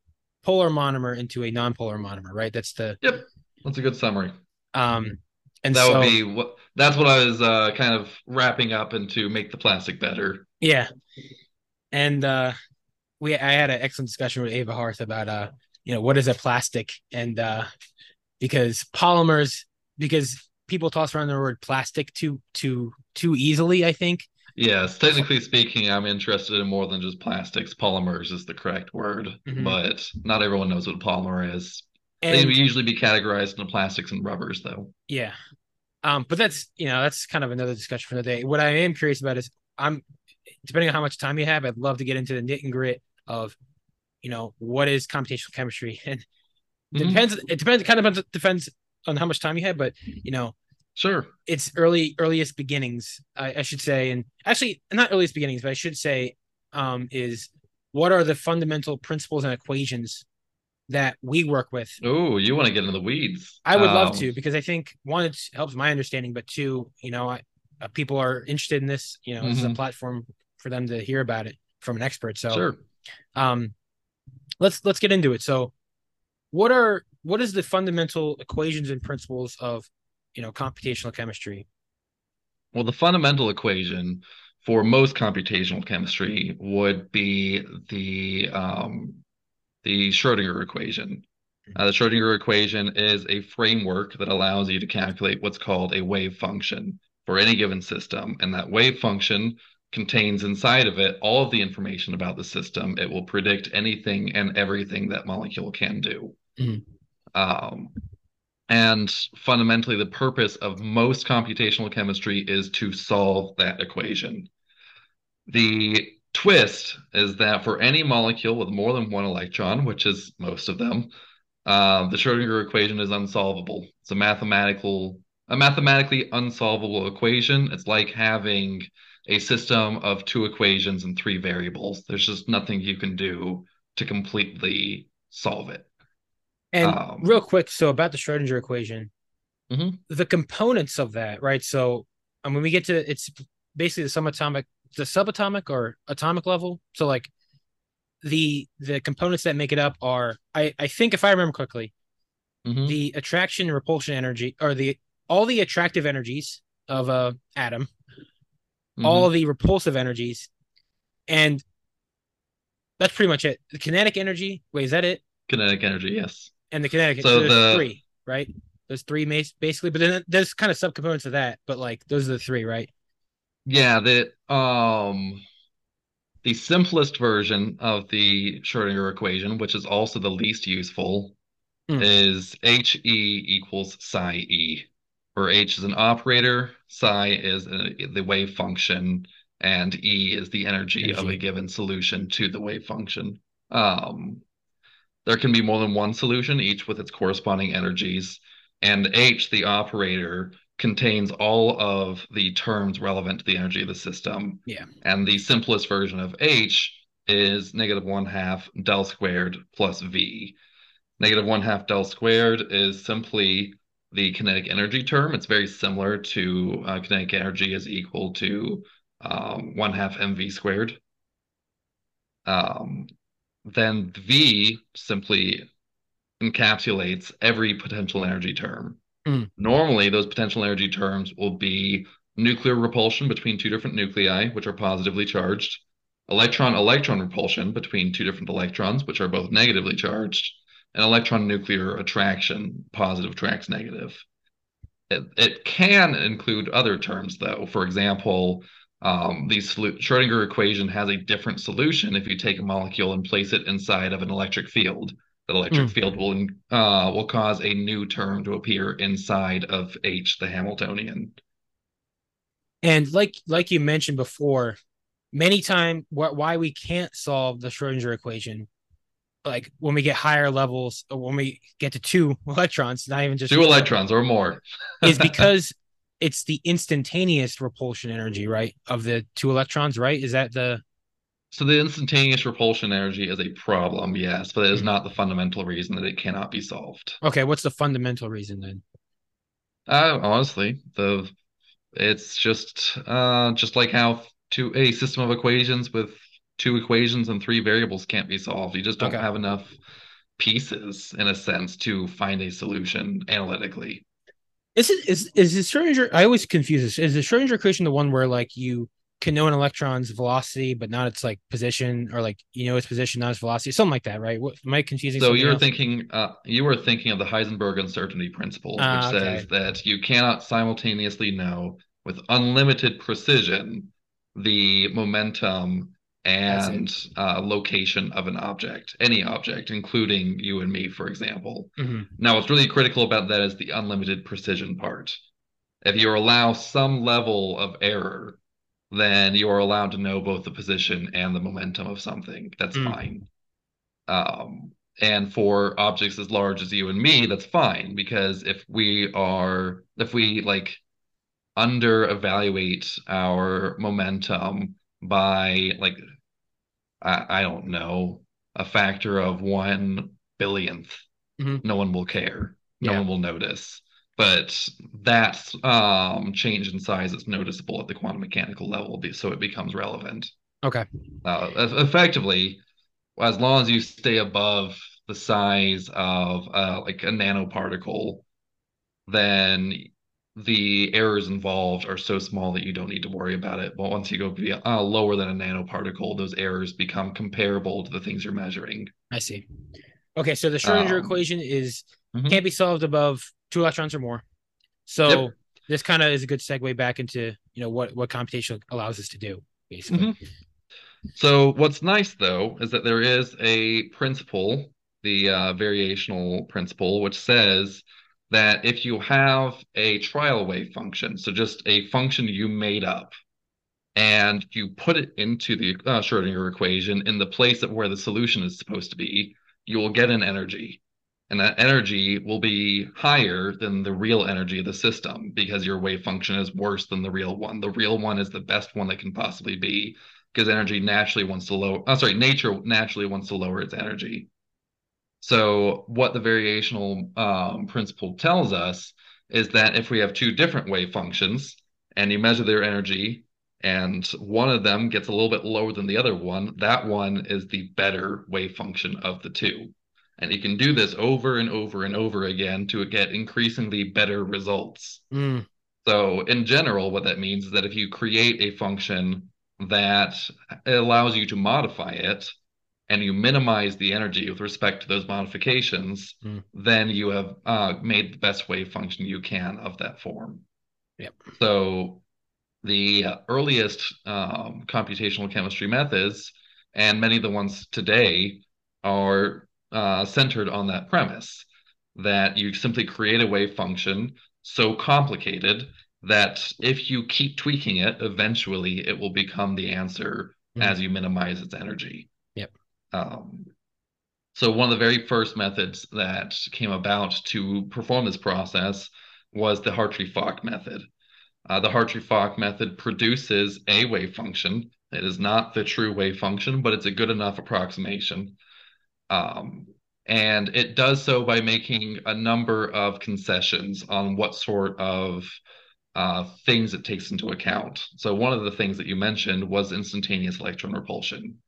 polar monomer into a non-polar monomer, right? That's the Yep. That's a good summary. Um and so that so, would be what that's what I was uh, kind of wrapping up into make the plastic better. Yeah. And uh we I had an excellent discussion with Ava Harth about uh you know what is a plastic? And uh because polymers because people toss around the word plastic too too too easily i think. Yes technically speaking i'm interested in more than just plastics. Polymers is the correct word mm-hmm. but not everyone knows what a polymer is. And, they usually be categorized into plastics and rubbers though. Yeah. Um but that's you know that's kind of another discussion for the day. What i am curious about is i'm depending on how much time you have i'd love to get into the knit and grit of you know, what is computational chemistry? And mm-hmm. depends. It depends. Kind of depends on how much time you have, but you know, sure, it's early earliest beginnings, I, I should say, and actually not earliest beginnings, but I should say, um, is what are the fundamental principles and equations that we work with? Oh, you want to get into the weeds? I would um, love to because I think one, it helps my understanding, but two, you know, I, uh, people are interested in this. You know, mm-hmm. this is a platform for them to hear about it from an expert. So, sure. Um, let's let's get into it. So, what are what is the fundamental equations and principles of you know computational chemistry? Well, the fundamental equation for most computational chemistry would be the um, the Schrodinger equation. Uh, the Schrodinger equation is a framework that allows you to calculate what's called a wave function for any given system, and that wave function contains inside of it all of the information about the system. It will predict anything and everything that molecule can do. Mm-hmm. Um, and fundamentally, the purpose of most computational chemistry is to solve that equation. The twist is that for any molecule with more than one electron, which is most of them, uh, the Schrodinger equation is unsolvable. It's a mathematical, a mathematically unsolvable equation. It's like having a system of two equations and three variables. There's just nothing you can do to completely solve it. And um, real quick, so about the Schrodinger equation, mm-hmm. the components of that, right? So, and when we get to it's basically the subatomic, the subatomic or atomic level. So, like the the components that make it up are, I I think if I remember correctly, mm-hmm. the attraction and repulsion energy, or the all the attractive energies of a atom mm-hmm. all the repulsive energies, and that's pretty much it. The kinetic energy. Wait, is that it? Kinetic energy, yes. And the kinetic. So, so the three, right? There's three basically, but then there's kind of subcomponents of that. But like those are the three, right? Yeah. The um, the simplest version of the Schrodinger equation, which is also the least useful, mm. is He equals psi e where H is an operator, psi is a, the wave function, and E is the energy, energy, of a given solution to the wave function. Um, there can be more than one solution, each with its corresponding energies. And H, the operator, contains all of the terms relevant to the energy of the system. Yeah. And the simplest version of H is negative one half del squared plus V. Negative one half del squared is simply the kinetic energy term. It's very similar to uh, kinetic energy is equal to um, one half mv squared. Um, then V simply encapsulates every potential energy term. Mm. Normally, those potential energy terms will be nuclear repulsion between two different nuclei, which are positively charged, electron electron repulsion between two different electrons, which are both negatively charged, and electron nuclear attraction, positive attracts negative. It, it can include other terms, though. For example, um, the Schrodinger equation has a different solution if you take a molecule and place it inside of an electric field. That electric mm. field will uh, will cause a new term to appear inside of H, the Hamiltonian. And like like you mentioned before, many times wh- why we can't solve the Schrodinger equation, like when we get higher levels, or when we get to two electrons, not even just two electrons or more, is because it's the instantaneous repulsion energy, right, of the two electrons, right? Is that the so the instantaneous repulsion energy is a problem, yes, but it is mm-hmm. not the fundamental reason that it cannot be solved. Okay, what's the fundamental reason then? Uh, honestly, the it's just uh, just like how to a system of equations with two equations and three variables can't be solved. You just don't okay. have enough pieces in a sense to find a solution analytically. Is it is is the Schrodinger? I always confuse this. Is the Schrodinger equation the one where like you can know an electron's velocity, but not its like position, or like you know its position, not its velocity, something like that, right? What, am I confusing? So you're else? thinking, uh, you were thinking of the Heisenberg uncertainty principle, which uh, okay. says that you cannot simultaneously know with unlimited precision the momentum and uh, location of an object, any object, including you and me, for example. Mm-hmm. Now, what's really critical about that is the unlimited precision part. If you allow some level of error, then you are allowed to know both the position and the momentum of something. That's mm. fine. Um, and for objects as large as you and me, that's fine because if we are, if we like under evaluate our momentum by like, I, I don't know, a factor of one billionth, mm-hmm. no one will care. No yeah. one will notice but that um, change in size is noticeable at the quantum mechanical level, so it becomes relevant. Okay. Uh, effectively, as long as you stay above the size of uh, like a nanoparticle, then the errors involved are so small that you don't need to worry about it. But once you go be, uh, lower than a nanoparticle, those errors become comparable to the things you're measuring. I see. Okay, so the Schrodinger um, equation is mm-hmm. can't be solved above two electrons or more. So yep. this kind of is a good segue back into you know what what computation allows us to do basically. Mm-hmm. So what's nice though is that there is a principle, the uh, variational principle, which says that if you have a trial wave function, so just a function you made up, and you put it into the uh, Schrodinger equation in the place of where the solution is supposed to be, you will get an energy and that energy will be higher than the real energy of the system because your wave function is worse than the real one. The real one is the best one that can possibly be because energy naturally wants to lower. Oh, sorry, nature naturally wants to lower its energy. So what the variational um, principle tells us is that if we have two different wave functions and you measure their energy and one of them gets a little bit lower than the other one, that one is the better wave function of the two. And you can do this over and over and over again to get increasingly better results. Mm. So, in general, what that means is that if you create a function that allows you to modify it and you minimize the energy with respect to those modifications, mm. then you have uh, made the best wave function you can of that form. Yep. So, the earliest um, computational chemistry methods, and many of the ones today, are uh, centered on that premise that you simply create a wave function so complicated that if you keep tweaking it, eventually it will become the answer mm. as you minimize its energy. Um, so one of the very first methods that came about to perform this process was the Hartree-Fock method. Uh, the Hartree-Fock method produces a wave function. It is not the true wave function, but it's a good enough approximation. Um, and it does so by making a number of concessions on what sort of uh, things it takes into account. So one of the things that you mentioned was instantaneous electron repulsion.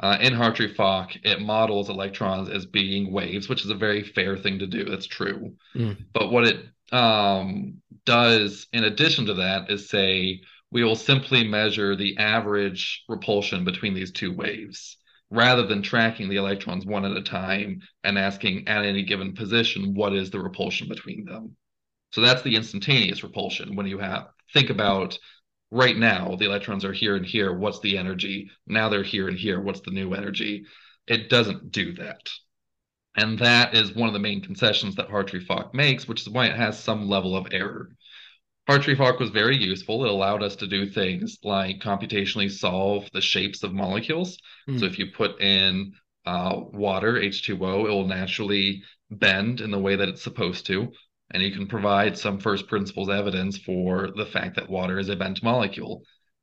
Uh, in Hartree-Fock, it models electrons as being waves, which is a very fair thing to do. That's true. Mm. But what it um, does, in addition to that, is say we will simply measure the average repulsion between these two waves rather than tracking the electrons one at a time and asking at any given position what is the repulsion between them. So that's the instantaneous repulsion when you have think about right now the electrons are here and here. What's the energy? Now they're here and here. What's the new energy? It doesn't do that. And that is one of the main concessions that hartree-fock makes which is why it has some level of error. Hartree-fock was very useful. It allowed us to do things like computationally solve the shapes of molecules. Mm. so if you put in uh, water h2o it will naturally bend in the way that it's supposed to and you can provide some first principles evidence for the fact that water is a bent molecule.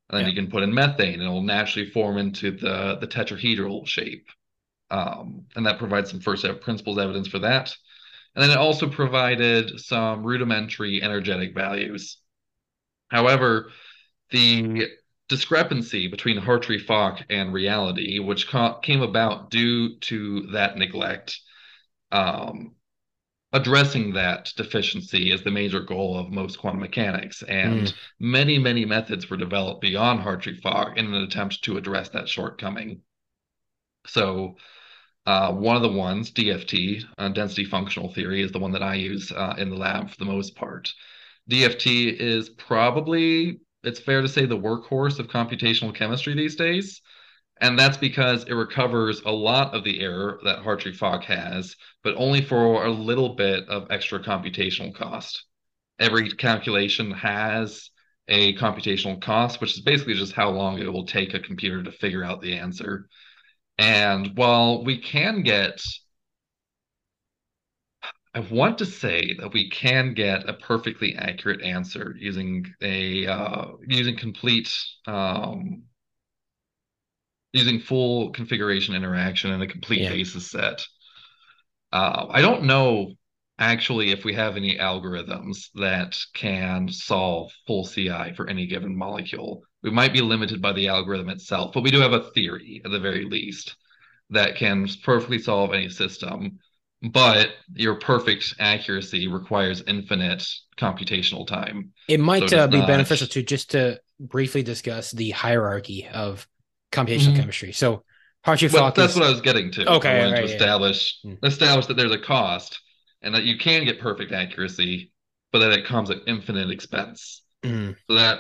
And then yeah. you can put in methane, and it will naturally form into the, the tetrahedral shape. Um, and that provides some first principles evidence for that. And then it also provided some rudimentary energetic values. However, the discrepancy between Hartree-Fock and reality, which ca- came about due to that neglect, um, addressing that deficiency is the major goal of most quantum mechanics. And mm. many, many methods were developed beyond Hartree-Fock in an attempt to address that shortcoming. So, uh, one of the ones, DFT, uh, density functional theory, is the one that I use uh, in the lab for the most part. DFT is probably, it's fair to say, the workhorse of computational chemistry these days. And that's because it recovers a lot of the error that Hartree-Fock has, but only for a little bit of extra computational cost. Every calculation has a computational cost, which is basically just how long it will take a computer to figure out the answer. And while we can get, I want to say that we can get a perfectly accurate answer using a uh, using complete um, using full configuration interaction and a complete yeah. basis set. Uh, I don't know actually if we have any algorithms that can solve full CI for any given molecule. We might be limited by the algorithm itself, but we do have a theory at the very least that can perfectly solve any system. But your perfect accuracy requires infinite computational time. It might so uh, be not... beneficial to just to briefly discuss the hierarchy of computational mm-hmm. chemistry. So Hartree well, that's is... what I was getting to. Okay, I right, to establish yeah. Mm. establish that there's a cost and that you can get perfect accuracy, but that it comes at infinite expense. Mm. So that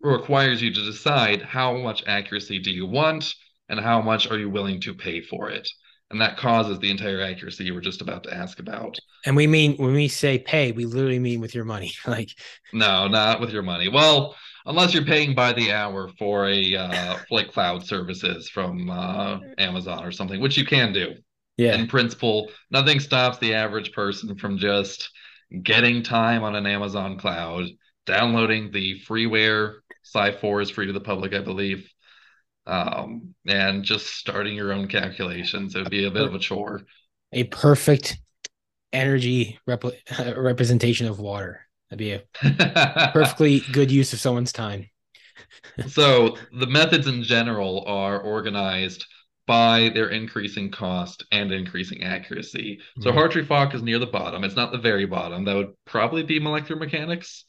requires you to decide how much accuracy do you want and how much are you willing to pay for it. And that causes the entire accuracy you were just about to ask about. And we mean when we say pay, we literally mean with your money. like no, not with your money. Well, unless you're paying by the hour for a uh, like cloud services from uh, Amazon or something, which you can do. Yeah. In principle, nothing stops the average person from just getting time on an Amazon cloud, downloading the freeware. Psi 4 is free to the public, I believe. Um, and just starting your own calculations. It would be a bit of a chore. A perfect energy rep- representation of water. That'd be a perfectly good use of someone's time. so the methods in general are organized by their increasing cost and increasing accuracy. So mm-hmm. Hartree-Fock is near the bottom. It's not the very bottom. That would probably be molecular mechanics.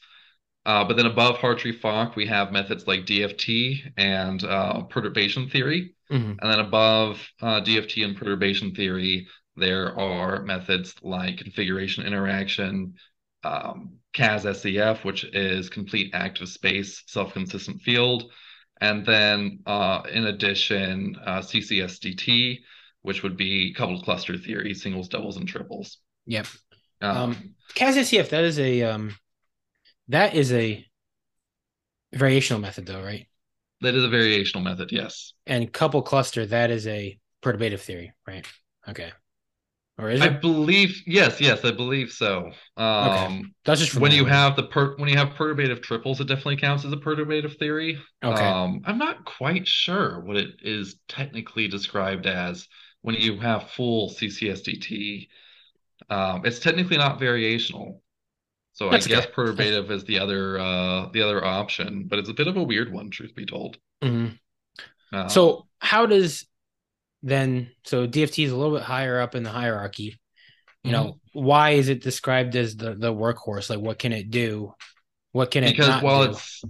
Uh, but then above Hartree-Fock, we have methods like DFT and uh, perturbation theory. Mm-hmm. And then above uh, DFT and perturbation theory, there are methods like configuration interaction, um, CAS SCF, which is complete active space self-consistent field. And then uh, in addition, uh, CCSDT, which would be coupled cluster theory, singles, doubles, and triples. Yep. Um, um, CAS SCF, that is a um, that is a variational method though, right? That is a variational method, yes. And couple cluster, that is a perturbative theory, right? Okay. Or is it? I believe yes, yes, I believe so. Um, okay. That's just when you have the per when you have perturbative triples, it definitely counts as a perturbative theory. Okay. Um, I'm not quite sure what it is technically described as when you have full CCSDT. Um, it's technically not variational. So That's I guess okay. perturbative is the other uh, the other option, but it's a bit of a weird one, truth be told. Mm-hmm. Uh, so how does then so DFT is a little bit higher up in the hierarchy. You mm-hmm. know, why is it described as the the workhorse? Like, what can it do? What can it? Because while do? it's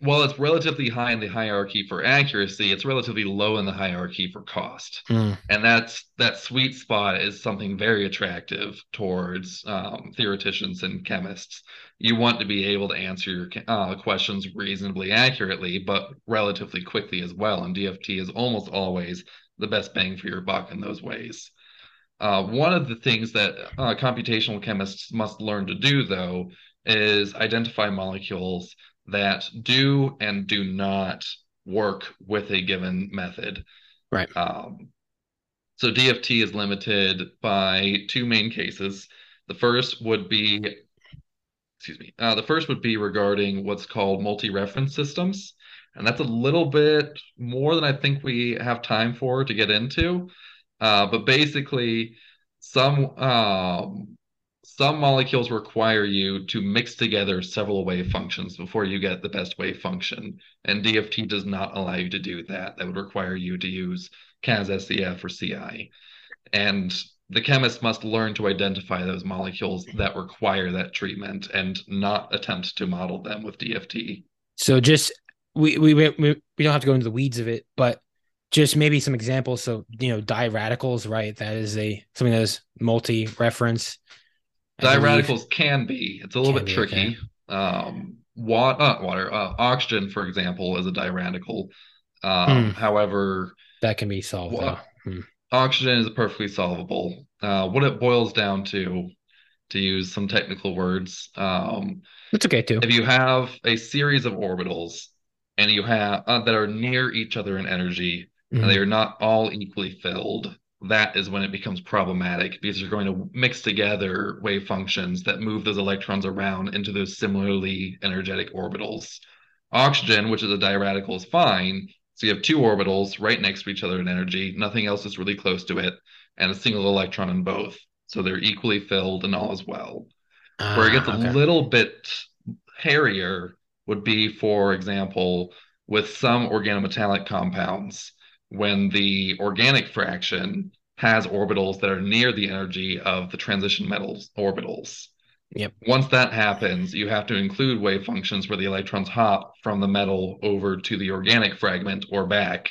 while it's relatively high in the hierarchy for accuracy, it's relatively low in the hierarchy for cost. Mm. And that's that sweet spot is something very attractive towards um, theoreticians and chemists. You want to be able to answer your uh, questions reasonably accurately, but relatively quickly as well. And DFT is almost always the best bang for your buck in those ways. Uh, one of the things that uh, computational chemists must learn to do, though, is identify molecules that do and do not work with a given method. Right. Um, so DFT is limited by two main cases. The first would be, excuse me, uh, the first would be regarding what's called multi-reference systems. And that's a little bit more than I think we have time for to get into. Uh, but basically, some um, some molecules require you to mix together several wave functions before you get the best wave function. And DFT does not allow you to do that. That would require you to use CAS-SCF or CI. And the chemist must learn to identify those molecules that require that treatment and not attempt to model them with DFT. So just we we we, we don't have to go into the weeds of it, but just maybe some examples. So you know, di radicals, right? That is a something that is multi-reference Di radicals can be. It's a little bit tricky. Okay. Um, water, uh, water, uh, oxygen, for example, is a diradical. Um, hmm. However, that can be solved. Wa- hmm. Oxygen is perfectly solvable. Uh, what it boils down to, to use some technical words, um, it's okay too. If you have a series of orbitals and you have uh, that are near each other in energy, mm-hmm. and they are not all equally filled, that is when it becomes problematic because you're going to mix together wave functions that move those electrons around into those similarly energetic orbitals. Oxygen, which is a diradical, is fine. So you have two orbitals right next to each other in energy. Nothing else is really close to it, and a single electron in both. So they're equally filled and all as well. Uh, Where it gets okay. a little bit hairier would be, for example, with some organometallic compounds when the organic fraction has orbitals that are near the energy of the transition metals orbitals. Yep. Once that happens, you have to include wave functions where the electrons hop from the metal over to the organic fragment or back.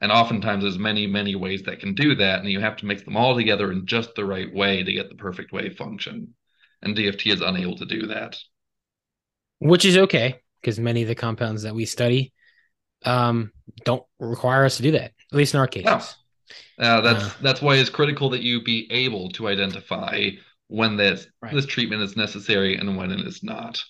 And oftentimes there's many, many ways that can do that. And you have to mix them all together in just the right way to get the perfect wave function. And DFT is unable to do that. Which is okay, because many of the compounds that we study um, don't require us to do that, at least in our case. No. Uh, that's uh, that's why it's critical that you be able to identify when this right. this treatment is necessary and when it is not.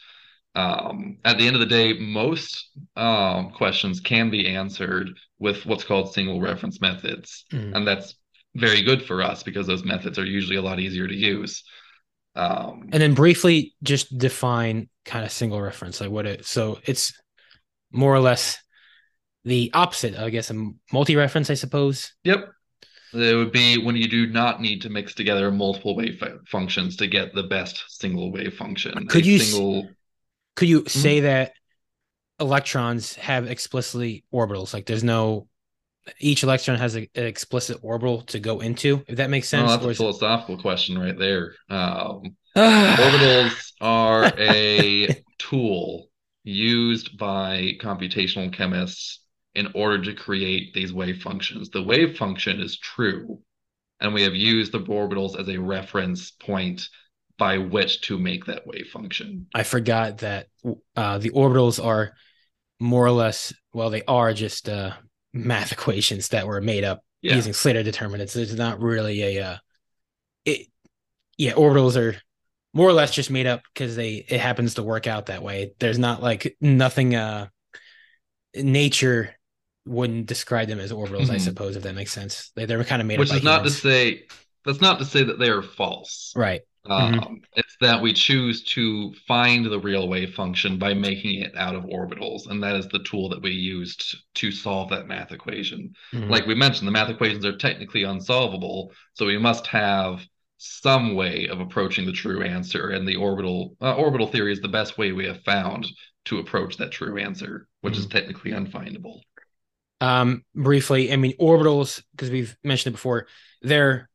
Um, at the end of the day, most um, questions can be answered with what's called single reference methods, mm. and that's very good for us because those methods are usually a lot easier to use. Um, and then briefly, just define kind of single reference, like what it. So it's more or less the opposite, I guess, a multi-reference, I suppose. Yep. It would be when you do not need to mix together multiple wave functions to get the best single wave function. Could a you single... could you mm-hmm. say that electrons have explicitly orbitals? Like there's no each electron has a, an explicit orbital to go into. If that makes sense. Oh, that's a philosophical it... question right there. Um, orbitals are a tool used by computational chemists in order to create these wave functions. The wave function is true, and we have used the orbitals as a reference point by which to make that wave function. I forgot that uh, the orbitals are more or less, well, they are just uh, math equations that were made up yeah. using Slater determinants. It's not really a, uh, it, yeah, orbitals are more or less just made up because they it happens to work out that way. There's not like nothing uh nature wouldn't describe them as orbitals, mm-hmm. I suppose, if that makes sense. They, they were kind of made up. Which is not humans. to say that's not to say that they are false. Right. Um, mm-hmm. That we choose to find the real wave function by making it out of orbitals, and that is the tool that we used to solve that math equation. Mm-hmm. Like we mentioned, the math equations are technically unsolvable, so we must have some way of approaching the true answer, and the orbital uh, orbital theory is the best way we have found to approach that true answer, which is mm-hmm. technically unfindable. um, briefly, I mean, orbitals, because we've mentioned it before, their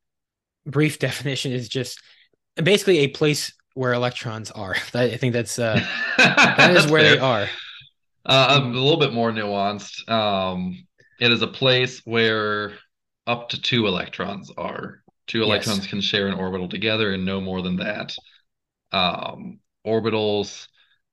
brief definition is just basically a place where electrons are. I think that's uh, that is where fair. they are. Uh, a little bit more nuanced. Um, it is a place where up to two electrons are. Two electrons yes. can share an orbital together, and no more than that. Um, orbitals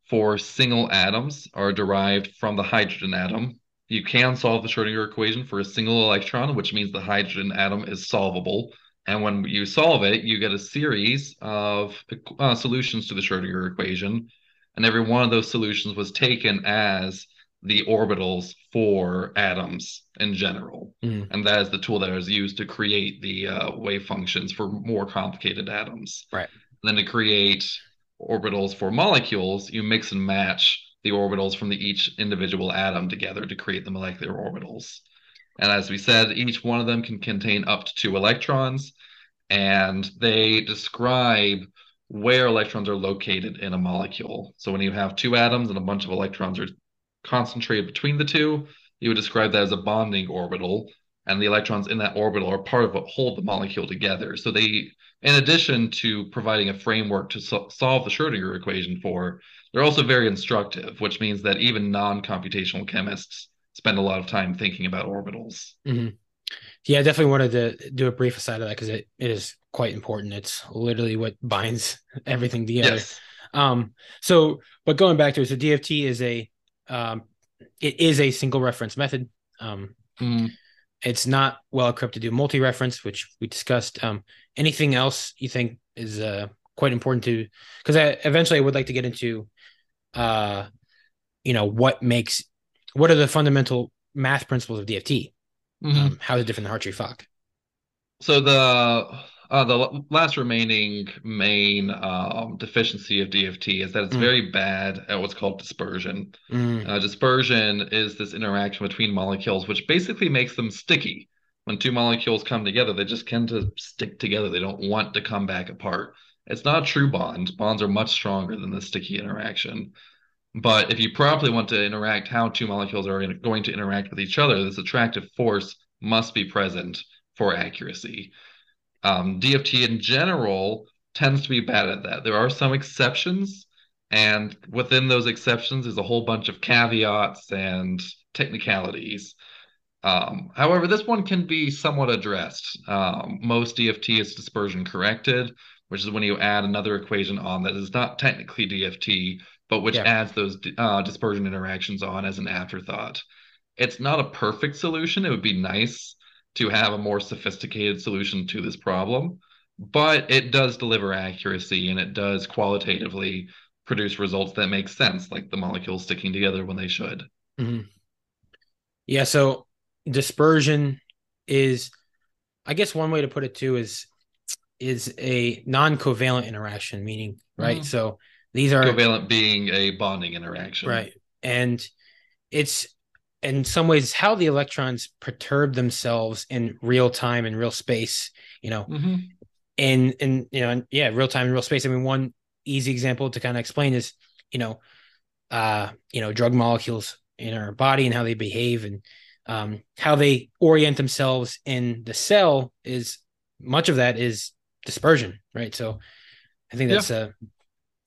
for single atoms are derived from the hydrogen atom. You can solve the Schrodinger equation for a single electron, which means the hydrogen atom is solvable. And when you solve it, you get a series of uh, solutions to the Schrodinger equation. And every one of those solutions was taken as the orbitals for atoms in general. Mm. And that is the tool that is used to create the uh, wave functions for more complicated atoms. Right. And then to create orbitals for molecules, you mix and match the orbitals from the each individual atom together to create the molecular orbitals. And as we said, each one of them can contain up to two electrons, and they describe where electrons are located in a molecule. So when you have two atoms and a bunch of electrons are concentrated between the two, you would describe that as a bonding orbital, and the electrons in that orbital are part of what hold the molecule together. So they, in addition to providing a framework to so- solve the Schrodinger equation for, they're also very instructive, which means that even non-computational chemists spend a lot of time thinking about orbitals. Mm-hmm. Yeah, I definitely wanted to do a brief aside of that because it, it is quite important. It's literally what binds everything together. Yes. Um, so, but going back to it, so DFT is a um, it is a single reference method. Um, mm. It's not well equipped to do multi reference, which we discussed. Um, anything else you think is uh, quite important to? Because I eventually I would like to get into, uh, you know, what makes what are the fundamental math principles of DFT? Mm-hmm. Um, how is it different than Hartree-Fock? So the uh, the last remaining main um, deficiency of DFT is that it's mm. very bad at what's called dispersion. Mm. Uh, dispersion is this interaction between molecules, which basically makes them sticky. When two molecules come together, they just tend to stick together. They don't want to come back apart. It's not a true bond. Bonds are much stronger than the sticky interaction. But if you properly want to interact how two molecules are going to interact with each other, this attractive force must be present for accuracy. Um, DFT in general tends to be bad at that. There are some exceptions, and within those exceptions is a whole bunch of caveats and technicalities. Um, however, this one can be somewhat addressed. Um, most DFT is dispersion corrected, which is when you add another equation on that is not technically DFT, but which yeah. adds those uh, dispersion interactions on as an afterthought. It's not a perfect solution. It would be nice to have a more sophisticated solution to this problem, but it does deliver accuracy and it does qualitatively produce results that make sense, like the molecules sticking together when they should. Mm-hmm. Yeah. So dispersion is, I guess, one way to put it too is is a non-covalent interaction, meaning right. Mm-hmm. So these are covalent being a bonding interaction, right? And it's in some ways how the electrons perturb themselves in real time and real space you know mm-hmm. and and you know yeah real time and real space i mean one easy example to kind of explain is you know uh you know drug molecules in our body and how they behave and um how they orient themselves in the cell is much of that is dispersion right so i think that's yeah. a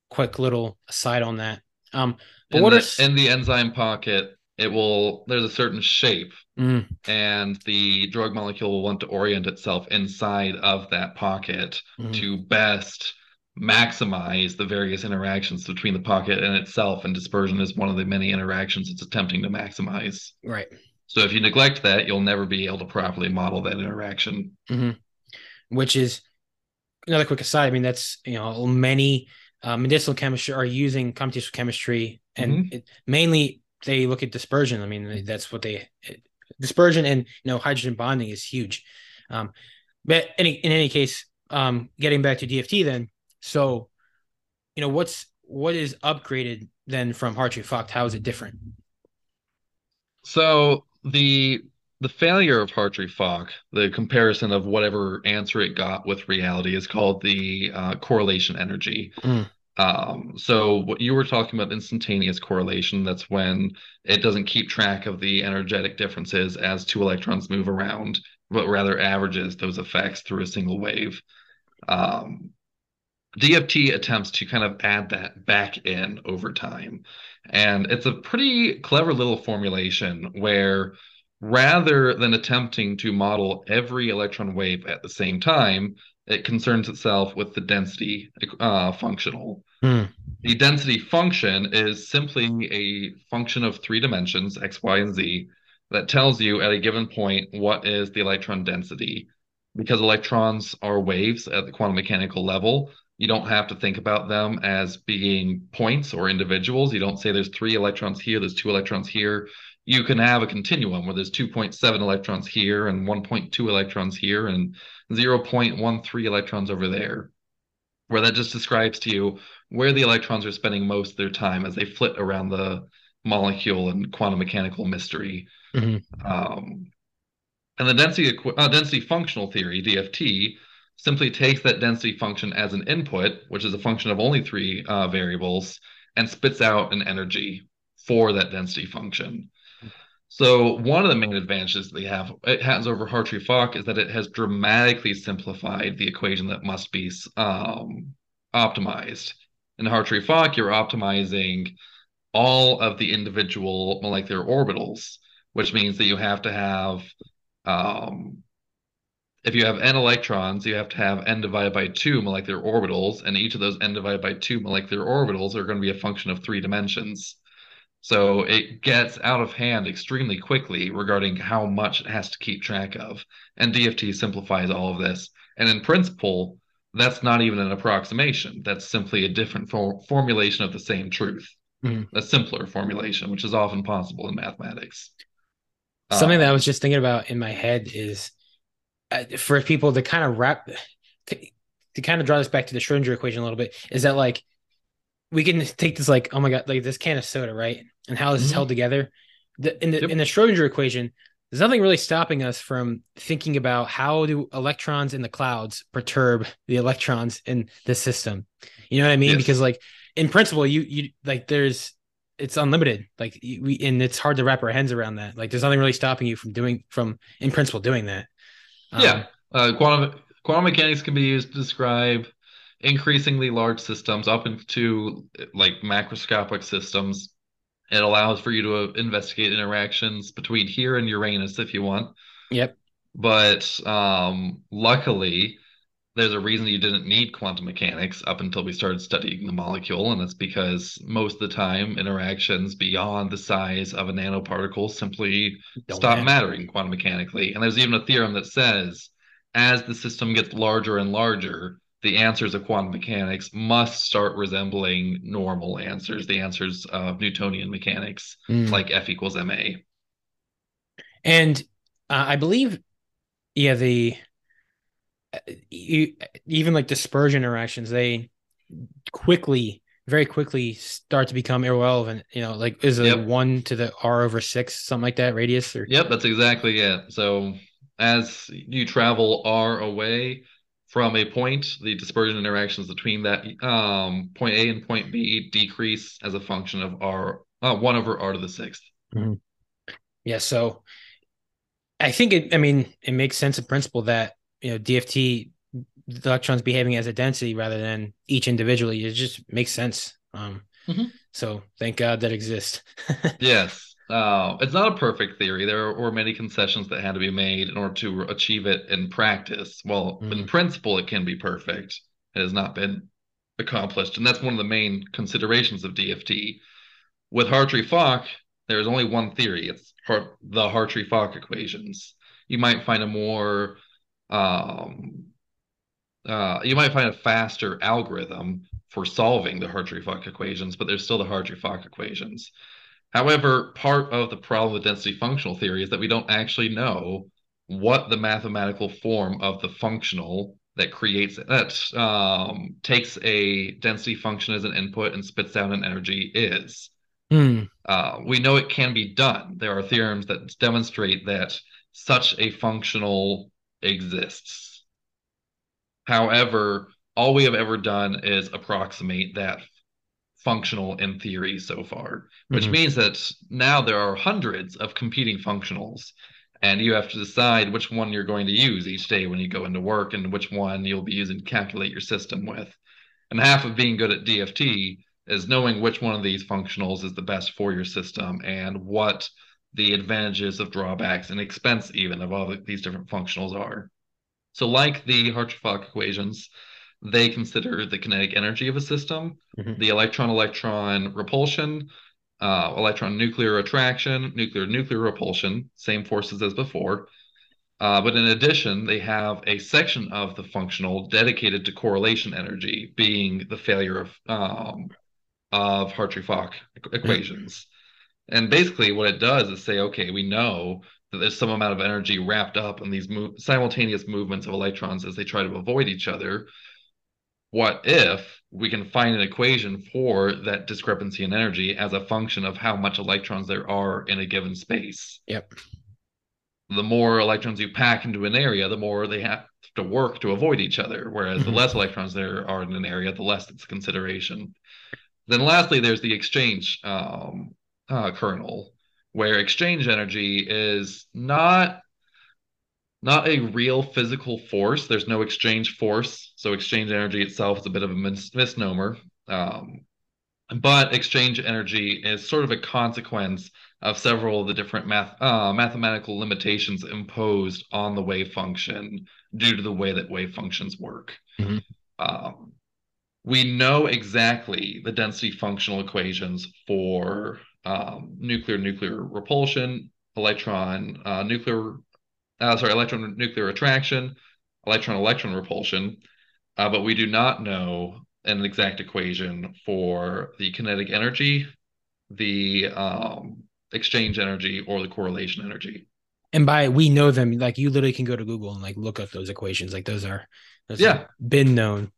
quick little aside on that um but in what the, are in the enzyme pocket it will there's a certain shape mm. and the drug molecule will want to orient itself inside of that pocket mm. to best maximize the various interactions between the pocket and itself and dispersion is one of the many interactions it's attempting to maximize right so if you neglect that you'll never be able to properly model that interaction mm-hmm. which is another quick aside i mean that's you know many uh, medicinal chemistry are using computational chemistry and mm-hmm. it, mainly they look at dispersion. I mean, that's what they dispersion and you know hydrogen bonding is huge. Um, but any in any case, um, getting back to DFT then, so you know what's what is upgraded then from Hartree-Fock? How is it different? So the the failure of Hartree-Fock, the comparison of whatever answer it got with reality, is called the uh, correlation energy. Mm. Um, so what you were talking about instantaneous correlation, that's when it doesn't keep track of the energetic differences as two electrons move around, but rather averages those effects through a single wave. Um, DFT attempts to kind of add that back in over time. And it's a pretty clever little formulation where rather than attempting to model every electron wave at the same time, it concerns itself with the density uh, functional. Hmm. The density function is simply a function of three dimensions, x, y, and z, that tells you at a given point what is the electron density. Because electrons are waves at the quantum mechanical level, you don't have to think about them as being points or individuals. You don't say there's three electrons here, there's two electrons here. You can have a continuum where there's 2.7 electrons here and 1.2 electrons here and 0.13 electrons over there, where that just describes to you where the electrons are spending most of their time as they flit around the molecule and quantum mechanical mystery. Mm-hmm. Um, and the density uh, density functional theory (DFT) simply takes that density function as an input, which is a function of only three uh, variables, and spits out an energy for that density function. So one of the main advantages they have it has over Hartree-Fock is that it has dramatically simplified the equation that must be um, optimized. In Hartree-Fock, you're optimizing all of the individual molecular orbitals, which means that you have to have um, if you have n electrons, you have to have n divided by 2 molecular orbitals, and each of those n divided by 2 molecular orbitals are going to be a function of three dimensions. So it gets out of hand extremely quickly regarding how much it has to keep track of. And DFT simplifies all of this. And in principle, that's not even an approximation. That's simply a different for- formulation of the same truth, mm-hmm. a simpler formulation, which is often possible in mathematics. Something that I was just thinking about in my head is uh, for people to kind of wrap, to, to kind of draw this back to the Schrodinger equation a little bit, is that like we can take this like oh my god like this can of soda right? And how this mm-hmm. is held together. The, in the yep. in the Schrodinger equation there's nothing really stopping us from thinking about how do electrons in the clouds perturb the electrons in the system. You know what i mean? Yes. because like in principle you you like there's it's unlimited. Like we and it's hard to wrap our heads around that. Like there's nothing really stopping you from doing from in principle doing that. Um, yeah uh, quantum quantum mechanics can be used to describe increasingly large systems up into like macroscopic systems. It allows for you to investigate interactions between here and Uranus if you want. Yep. But um, luckily, there's a reason you didn't need quantum mechanics up until we started studying the molecule, and that's because most of the time interactions beyond the size of a nanoparticle simply Don't stop matter. mattering quantum mechanically. And there's even a theorem that says as the system gets larger and larger, the answers of quantum mechanics must start resembling normal answers, the answers of Newtonian mechanics, mm. like F equals ma. And uh, I believe, yeah, the you, even like dispersion interactions, they quickly, very quickly start to become irrelevant. You know, like is it yep. one to the r over six, something like that radius? Or yep, that's exactly it. So as you travel r away, from a point, the dispersion interactions between that um, point A and point B decrease as a function of R uh, one over R to the 6th mm-hmm. Yeah, so I think it. I mean, it makes sense in principle that you know DFT the electrons behaving as a density rather than each individually. It just makes sense. Um, mm-hmm. So thank God that exists. yes. Uh, it's not a perfect theory. There were many concessions that had to be made in order to achieve it in practice. Well, mm. in principle, it can be perfect. It has not been accomplished, and that's one of the main considerations of DFT. With Hartree-Fock, there's only one theory. It's the Hartree-Fock equations. You might find a more, um, uh, you might find a faster algorithm for solving the Hartree-Fock equations, but there's still the Hartree-Fock equations. However, part of the problem with density functional theory is that we don't actually know what the mathematical form of the functional that creates that um, takes a density function as an input and spits out an energy is. Mm. Uh, we know it can be done. There are theorems that demonstrate that such a functional exists. However, all we have ever done is approximate that functional in theory so far, which mm-hmm. means that now there are hundreds of competing functionals. And you have to decide which one you're going to use each day when you go into work and which one you'll be using to calculate your system with. And half of being good at DFT is knowing which one of these functionals is the best for your system and what the advantages of drawbacks and expense even of all these different functionals are. So like the Hartree-Fock equations, they consider the kinetic energy of a system, mm-hmm. the electron-electron repulsion, uh, electron nuclear attraction, nuclear nuclear repulsion, same forces as before. Uh, but in addition, they have a section of the functional dedicated to correlation energy, being the failure of um, of Hartree-Fock equations. And basically, what it does is say, okay, we know that there's some amount of energy wrapped up in these mo- simultaneous movements of electrons as they try to avoid each other. What if we can find an equation for that discrepancy in energy as a function of how much electrons there are in a given space? Yep. The more electrons you pack into an area, the more they have to work to avoid each other. Whereas the mm-hmm. less electrons there are in an area, the less it's consideration. Then lastly, there's the exchange um, uh, kernel, where exchange energy is not not a real physical force. There's no exchange force, so exchange energy itself is a bit of a mis- misnomer. Um, but exchange energy is sort of a consequence of several of the different math uh, mathematical limitations imposed on the wave function due to the way that wave functions work. Mm-hmm. Um, we know exactly the density functional equations for um, nuclear nuclear repulsion, electron uh, nuclear, uh, sorry, electron nuclear attraction, electron electron repulsion, uh, but we do not know an exact equation for the kinetic energy, the um, exchange energy, or the correlation energy. And by we know them, like you literally can go to Google and like look up those equations. Like those are, those yeah, been known.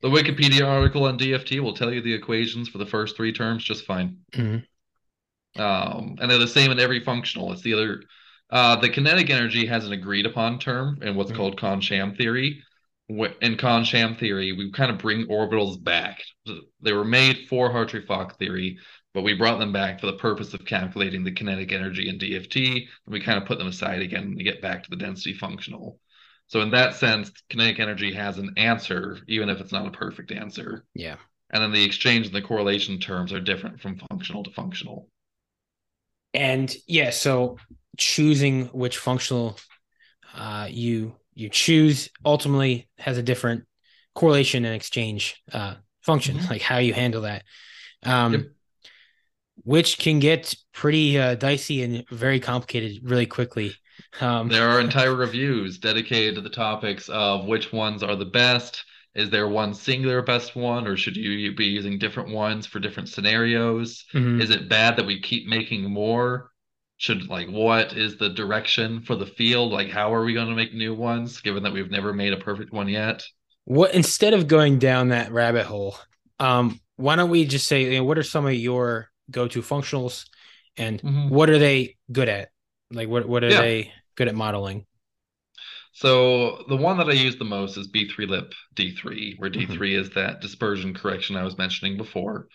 The Wikipedia article on DFT will tell you the equations for the first three terms just fine. Mm-hmm. Um, and they're the same in every functional. It's the other. Uh, the kinetic energy has an agreed upon term in what's mm-hmm. called Kohn-Sham theory. In Kohn-Sham theory, we kind of bring orbitals back. They were made for Hartree-Fock theory, but we brought them back for the purpose of calculating the kinetic energy in DFT. And we kind of put them aside again to get back to the density functional. So in that sense, kinetic energy has an answer, even if it's not a perfect answer. Yeah. And then the exchange and the correlation terms are different from functional to functional. And yeah, so choosing which functional uh, you you choose ultimately has a different correlation and exchange uh, function, mm-hmm. like how you handle that. Um, yep. Which can get pretty uh, dicey and very complicated really quickly. Um, there are entire reviews dedicated to the topics of which ones are the best. Is there one singular best one, or should you be using different ones for different scenarios? Mm-hmm. Is it bad that we keep making more? Should like what is the direction for the field? Like, how are we going to make new ones, given that we've never made a perfect one yet? What instead of going down that rabbit hole, um, why don't we just say you know, what are some of your go-to functionals, and mm-hmm. what are they good at? Like what what are yeah. they good at modeling? So the one that I use the most is B3LYP D3, where D3 mm-hmm. is that dispersion correction I was mentioning before.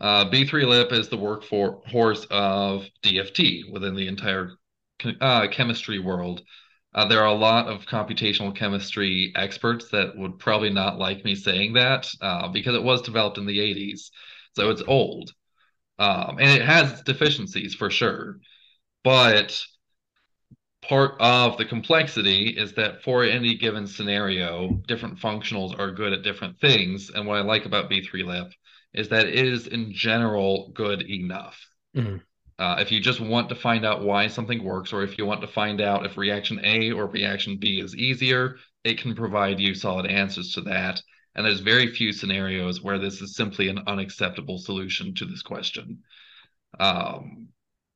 Uh, B3LYP is the workhorse of DFT within the entire uh, chemistry world. Uh, there are a lot of computational chemistry experts that would probably not like me saying that uh, because it was developed in the 80s. So it's old. Um, and it has deficiencies for sure. But part of the complexity is that for any given scenario, different functionals are good at different things. And what I like about B3LYP is that it is in general good enough. Mm-hmm. Uh, if you just want to find out why something works, or if you want to find out if reaction A or reaction B is easier, it can provide you solid answers to that. And there's very few scenarios where this is simply an unacceptable solution to this question. Um,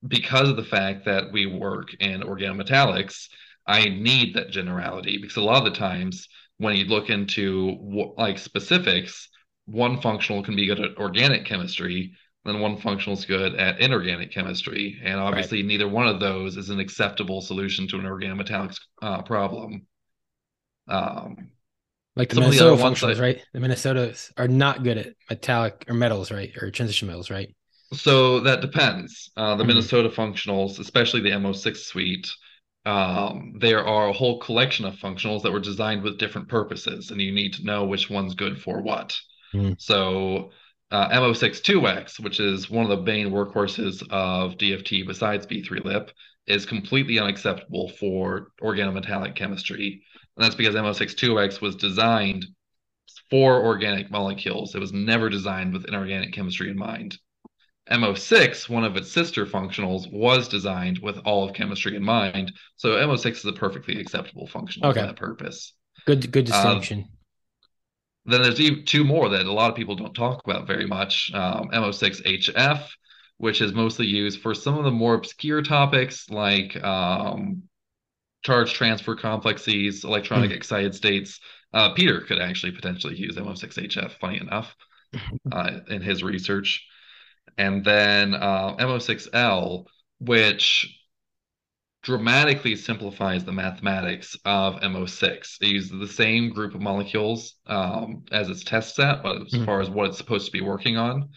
because of the fact that we work in organometallics, I need that generality because a lot of the times when you look into like specifics, one functional can be good at organic chemistry, then one functional is good at inorganic chemistry, and obviously right. neither one of those is an acceptable solution to an organometallics uh, problem. Um, Like the Minnesota functionals, right? The Minnesotas are not good at metallic or metals, right? Or transition metals, right? So that depends. Uh, the mm-hmm. Minnesota functionals, especially the M06 suite, um, there are a whole collection of functionals that were designed with different purposes, and you need to know which one's good for what. Mm-hmm. So uh, M06-2X, which is one of the main workhorses of DFT besides B3LYP, is completely unacceptable for organometallic chemistry. And that's because M06-2X was designed for organic molecules. It was never designed with inorganic chemistry in mind. M06, one of its sister functionals, was designed with all of chemistry in mind. So M06 is a perfectly acceptable functional okay. for that purpose. Good, good um, distinction. Um, then there's two more that a lot of people don't talk about very much. Um, M06HF, which is mostly used for some of the more obscure topics like um, charge transfer complexes, electronic mm. excited states. Uh, Peter could actually potentially use M06HF, funny enough, uh, in his research and then uh, M06L, which dramatically simplifies the mathematics of M06. It uses the same group of molecules um, as its test set, but as mm-hmm. far as what it's supposed to be working on.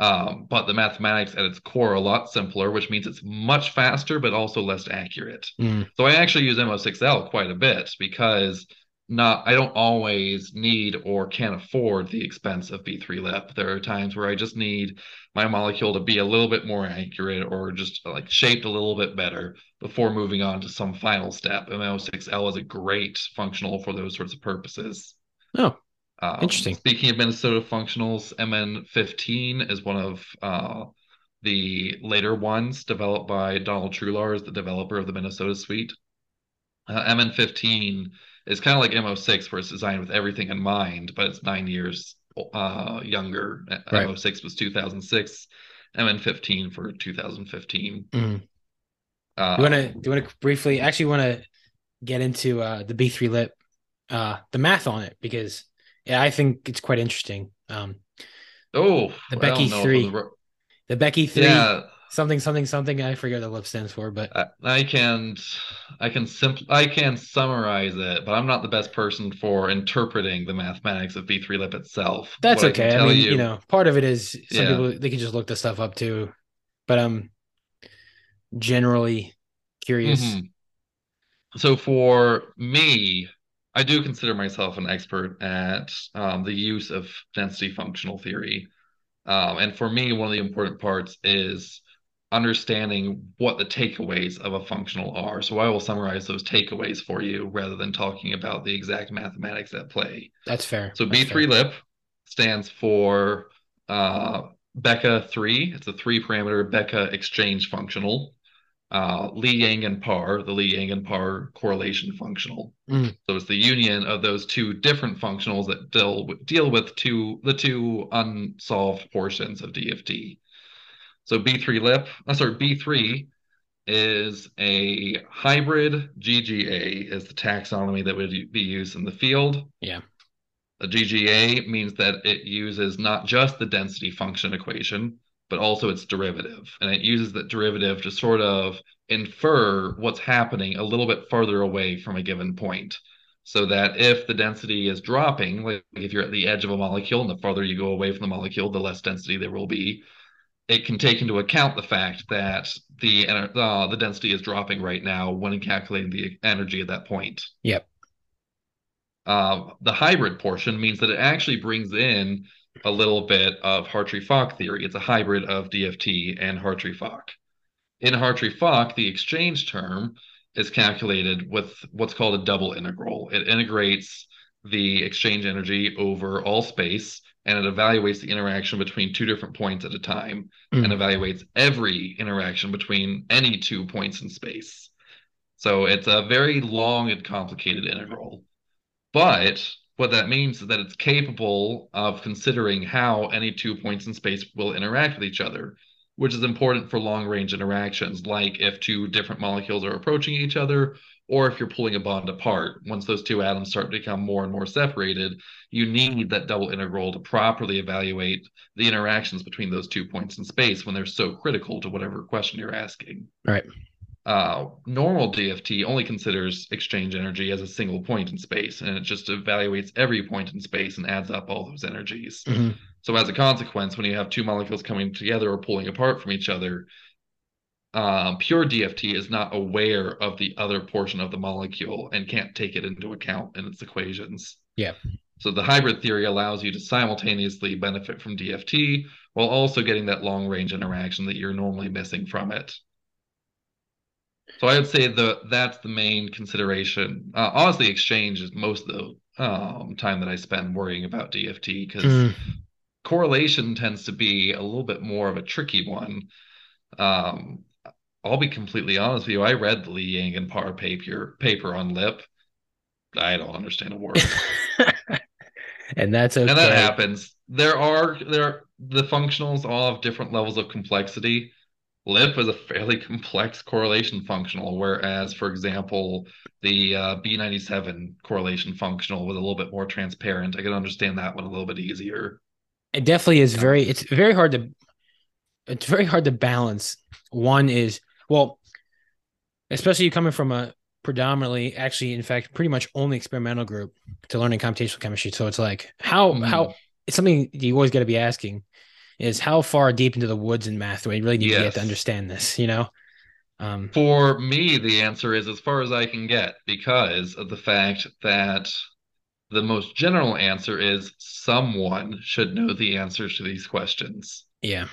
Um, but the mathematics at its core are a lot simpler, which means it's much faster, but also less accurate. Mm. So I actually use M06L quite a bit because not I don't always need or can afford the expense of B3LYP. There are times where I just need my molecule to be a little bit more accurate or just like shaped a little bit better before moving on to some final step. M06L is a great functional for those sorts of purposes. Oh, um, interesting. Speaking of Minnesota functionals, MN15 is one of uh, the later ones developed by Donald Truhlars, the developer of the Minnesota suite. Uh, MN15 is kind of like M06 where it's designed with everything in mind, but it's nine years uh, younger. Right. M06 was 2006, MN15 for 2015. Mm. Uh, do you want to do you want to briefly actually want to get into uh, the B3LYP, uh, the math on it because yeah, I think it's quite interesting. Um, oh, the Becke three, the, the Becke three. Yeah something something something i forget what lip stands for but I, I can i can simp- i can summarize it but i'm not the best person for interpreting the mathematics of B3LYP itself that's what okay I, I mean you, you, know part of it is some yeah. people they can just look the stuff up too but i'm generally curious mm-hmm. so for me i do consider myself an expert at um, the use of density functional theory um, and for me one of the important parts is understanding what the takeaways of a functional are. So I will summarize those takeaways for you rather than talking about the exact mathematics at play. That's fair. So B3LYP stands for uh, Becke3. It's a three parameter Becke exchange functional. Uh, Lee Yang and Parr, the Lee Yang and Parr correlation functional. Mm. So it's the union of those two different functionals that deal with, deal with two the two unsolved portions of DFT. So B3LYP, uh, sorry, B3 is a hybrid GGA is the taxonomy that would be used in the field. Yeah. A GGA means that it uses not just the density function equation, but also its derivative. And it uses that derivative to sort of infer what's happening a little bit further away from a given point. So that if the density is dropping, like if you're at the edge of a molecule and the farther you go away from the molecule, the less density there will be it can take into account the fact that the uh, the density is dropping right now when calculating the energy at that point. Yep. Uh, the hybrid portion means that it actually brings in a little bit of Hartree-Fock theory. It's a hybrid of DFT and Hartree-Fock. In Hartree-Fock, the exchange term is calculated with what's called a double integral. It integrates the exchange energy over all space and it evaluates the interaction between two different points at a time mm. and evaluates every interaction between any two points in space. So it's a very long and complicated integral. But what that means is that it's capable of considering how any two points in space will interact with each other, which is important for long range interactions, like if two different molecules are approaching each other or if you're pulling a bond apart, once those two atoms start to become more and more separated, you need that double integral to properly evaluate the interactions between those two points in space when they're so critical to whatever question you're asking. Right. Uh, normal DFT only considers exchange energy as a single point in space, and it just evaluates every point in space and adds up all those energies. Mhm. So, as a consequence, when you have two molecules coming together or pulling apart from each other, um, pure DFT is not aware of the other portion of the molecule and can't take it into account in its equations. Yeah. So the hybrid theory allows you to simultaneously benefit from DFT while also getting that long range interaction that you're normally missing from it. So I would say the that's the main consideration. Uh, honestly, exchange is most of the um, time that I spend worrying about DFT because Mm. correlation tends to be a little bit more of a tricky one. Um, I'll be completely honest with you. I read the Lee Yang and Parr paper paper on LYP. I don't understand a word. and that's okay. and that happens. There are there the functionals all have different levels of complexity. LYP is a fairly complex correlation functional, whereas, for example, the uh, B97 correlation functional was a little bit more transparent. I can understand that one a little bit easier. It definitely is very. It's very hard to. It's very hard to balance. One is well, especially you coming from a predominantly, actually, in fact, pretty much only experimental group to learning computational chemistry. So it's like how Mhm. how it's something you always got to be asking is how far deep into the woods in math do I really need to get to understand this? You know. Um, For me, the answer is as far as I can get because of the fact that the most general answer is someone should know the answers to these questions. yeah.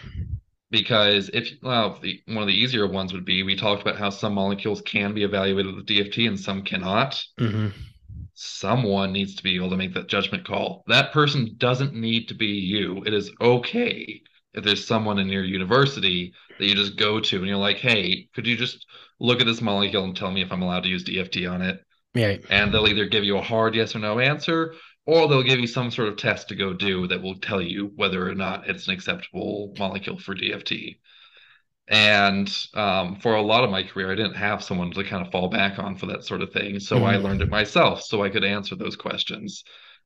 because if well the one of the easier ones would be we talked about how some molecules can be evaluated with DFT and some cannot. hmm Someone needs to be able to make that judgment call. That person doesn't need to be you. It is okay if there's someone in your university that you just go to and you're like, "Hey, could you just look at this molecule and tell me if I'm allowed to use DFT on it?" Yeah. And they'll either give you a hard yes or no answer, or they'll give you some sort of test to go do that will tell you whether or not it's an acceptable molecule for DFT. And um, for a lot of my career, I didn't have someone to kind of fall back on for that sort of thing. So I Mhm. learned it myself so I could answer those questions.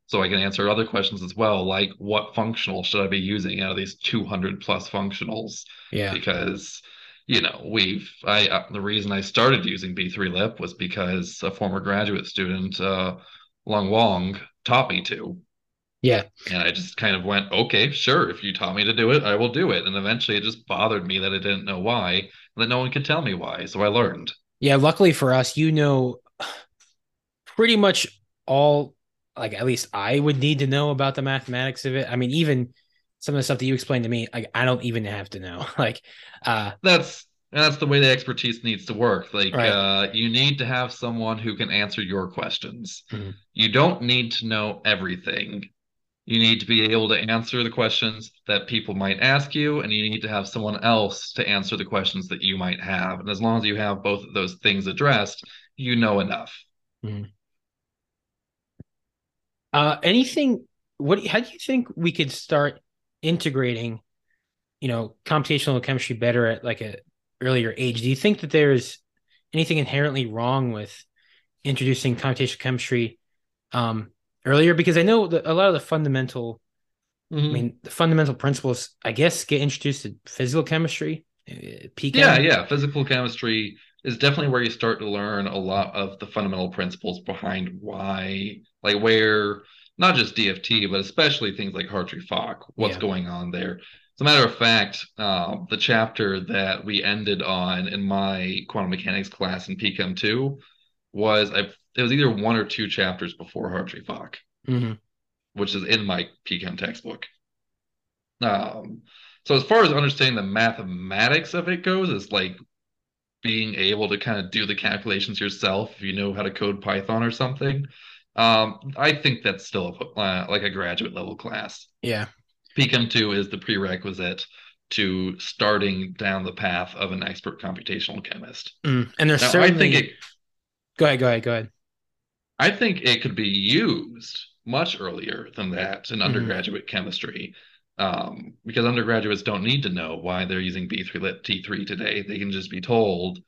So I can answer other questions as well, like what functional should I be using out of these 200 plus functionals? Yeah. because you know we've I uh, the reason I started using B3LYP was because a former graduate student uh, Lung Wong taught me to, Yeah. and I just kind of went, okay, sure, if you taught me to do it, I will do it. And eventually, it just bothered me that I didn't know why, and that no one could tell me why, so I learned. Yeah, luckily for us, you know pretty much all like at least I would need to know about the mathematics of it. I mean, even some of the stuff that you explained to me, like I don't even have to know. Like uh That's that's the way the expertise needs to work. Like Right. uh, you need to have someone who can answer your questions. Mhm. You don't need to know everything. You need to be able to answer the questions that people might ask you, and you need to have someone else to answer the questions that you might have. And as long as you have both of those things addressed, you know enough. uh anything what how do you think we could start integrating, you know, computational chemistry better at like a earlier age? Do you think that there's anything inherently wrong with introducing computational chemistry um earlier? Because I know that a lot of the fundamental I mean, the fundamental principles, I guess, get introduced to physical chemistry. uh, PChem. Yeah, yeah. Physical chemistry is definitely where you start to learn a lot of the fundamental principles behind why, like where not just DFT, but especially things like Hartree-Fock, what's Yeah. going on there. As a matter of fact, um, the chapter that we ended on in my quantum mechanics class in PChem 2 was I, it was either one or two chapters before Hartree-Fock Mhm. which is in my PChem textbook. Um, so as far as understanding the mathematics of it goes, it's like being able to kind of do the calculations yourself if you know how to code Python or something. Um, I think that's still a, uh, like a graduate level class. Yeah. PChem 2 is the prerequisite to starting down the path of an expert computational chemist. Mm. And there's Now, I certainly. think it Go ahead. Go ahead. Go ahead. I think it could be used much earlier than that in Mhm. undergraduate chemistry. Um, because undergraduates don't need to know why they're using B3LYP D3 today. They can just be told,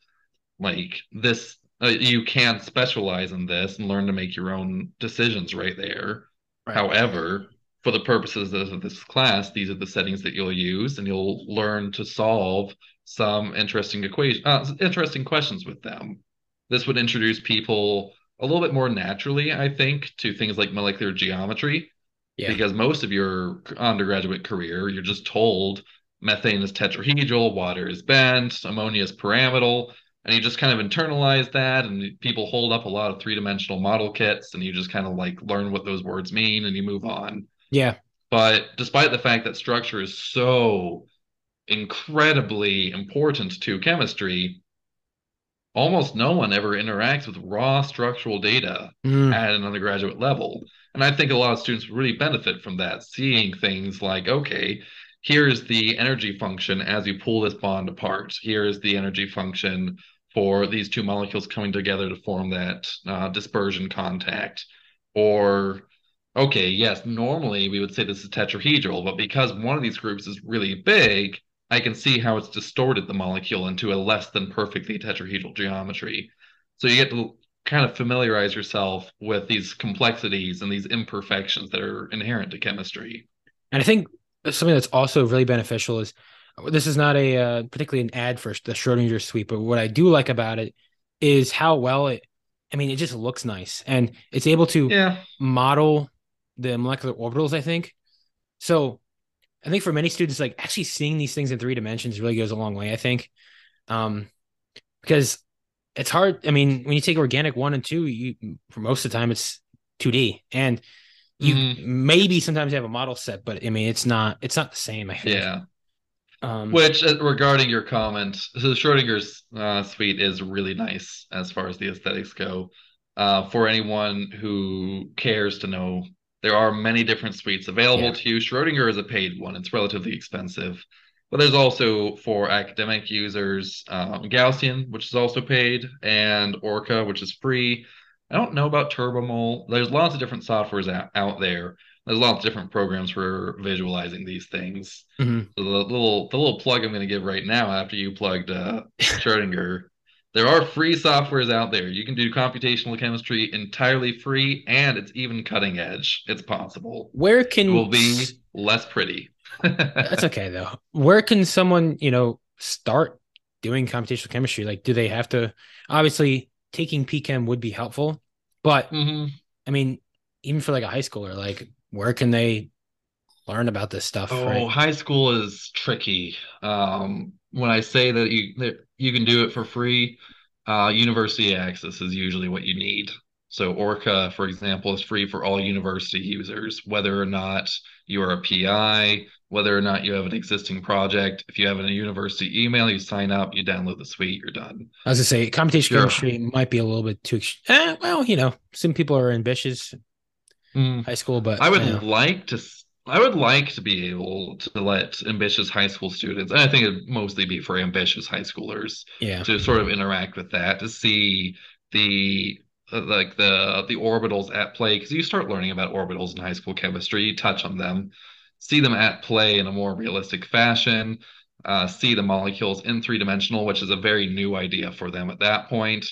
like, this, uh, you can specialize in this and learn to make your own decisions right there. Right. However, for the purposes of this class, these are the settings that you'll use, and you'll learn to solve some interesting equation, uh, interesting questions with them. This would introduce people a little bit more naturally, I think, to things like molecular geometry. Yeah. Because most of your undergraduate career, you're just told methane is tetrahedral, water is bent, ammonia is pyramidal, and you just kind of internalize that. And people hold up a lot of three dimensional model kits, and you just kind of like learn what those words mean and you move on. Yeah. But despite the fact that structure is so incredibly important to chemistry, almost no one ever interacts with raw structural data mm. at an undergraduate level. And I think a lot of students really benefit from that, seeing things like, okay, here's the energy function as you pull this bond apart. Here's the energy function for these two molecules coming together to form that uh, dispersion contact. Or, okay, yes, normally we would say this is tetrahedral, but because one of these groups is really big, I can see how it's distorted the molecule into a less than perfectly tetrahedral geometry. So you get to kind of familiarize yourself with these complexities and these imperfections that are inherent to chemistry. And I think something that's also really beneficial is this is not a uh, particularly an ad for the Schrodinger suite, but what I do like about it is how well it. I mean, it just looks nice, and it's able to yeah. model the molecular orbitals. I think so. I think for many students, like actually seeing these things in three dimensions really goes a long way. I think, um, because it's hard. I mean, when you take organic one and two, you for most of the time it's 2D, and you mm-hmm. maybe sometimes you have a model set, but I mean, it's not it's not the same. I think. Yeah. Um, Which, uh, regarding your comment, so Schrodinger's uh, suite is really nice as far as the aesthetics go. Uh, for anyone who cares to know, there are many different suites available yeah. to you. Schrodinger is a paid one; it's relatively expensive. But there's also for academic users um, Gaussian, which is also paid, and Orca, which is free. I don't know about Turbomole. There's lots of different softwares out, out there. There's lots of different programs for visualizing these things. Mm-hmm. So the little the little plug I'm going to give right now after you plugged uh, Schrodinger, there are free softwares out there. You can do computational chemistry entirely free, and it's even cutting edge. It's possible. Where can it will be less pretty? That's okay though. Where can someone you know start doing computational chemistry? Like, do they have to? Obviously, taking PChem would be helpful, but mm-hmm. I mean, even for like a high schooler, like where can they learn about this stuff? Oh, right? high school is tricky. Um, when I say that you that you can do it for free, uh, university access is usually what you need. So Orca, for example, is free for all university users, whether or not you are a PI, whether or not you have an existing project. If you have a university email, you sign up, you download the suite, you're done. As I was gonna say computational sure. chemistry might be a little bit too. Eh, well, you know, some people are ambitious, mm. high school, but I would you know. like to. I would like to be able to let ambitious high school students, and I think it'd mostly be for ambitious high schoolers, yeah, to sort of interact with that to see the like the the orbitals at play because you start learning about orbitals in high school chemistry you touch on them see them at play in a more realistic fashion, uh, see the molecules in three dimensional, which is a very new idea for them at that point.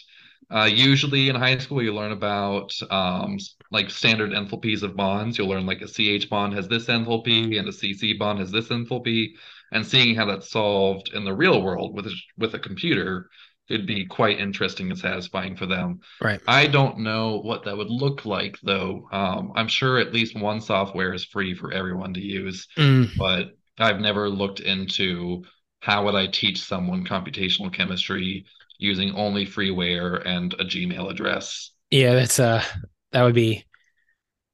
Uh, usually in high school, you learn about um, like standard enthalpies of bonds. You'll learn like a CH bond has this enthalpy and a CC bond has this enthalpy, and seeing how that's solved in the real world with a, with a computer it'd be quite interesting and satisfying for them. Right. I don't know what that would look like though. Um, I'm sure at least one software is free for everyone to use, mm. but I've never looked into how would I teach someone computational chemistry using only freeware and a Gmail address. Yeah, that's uh that would be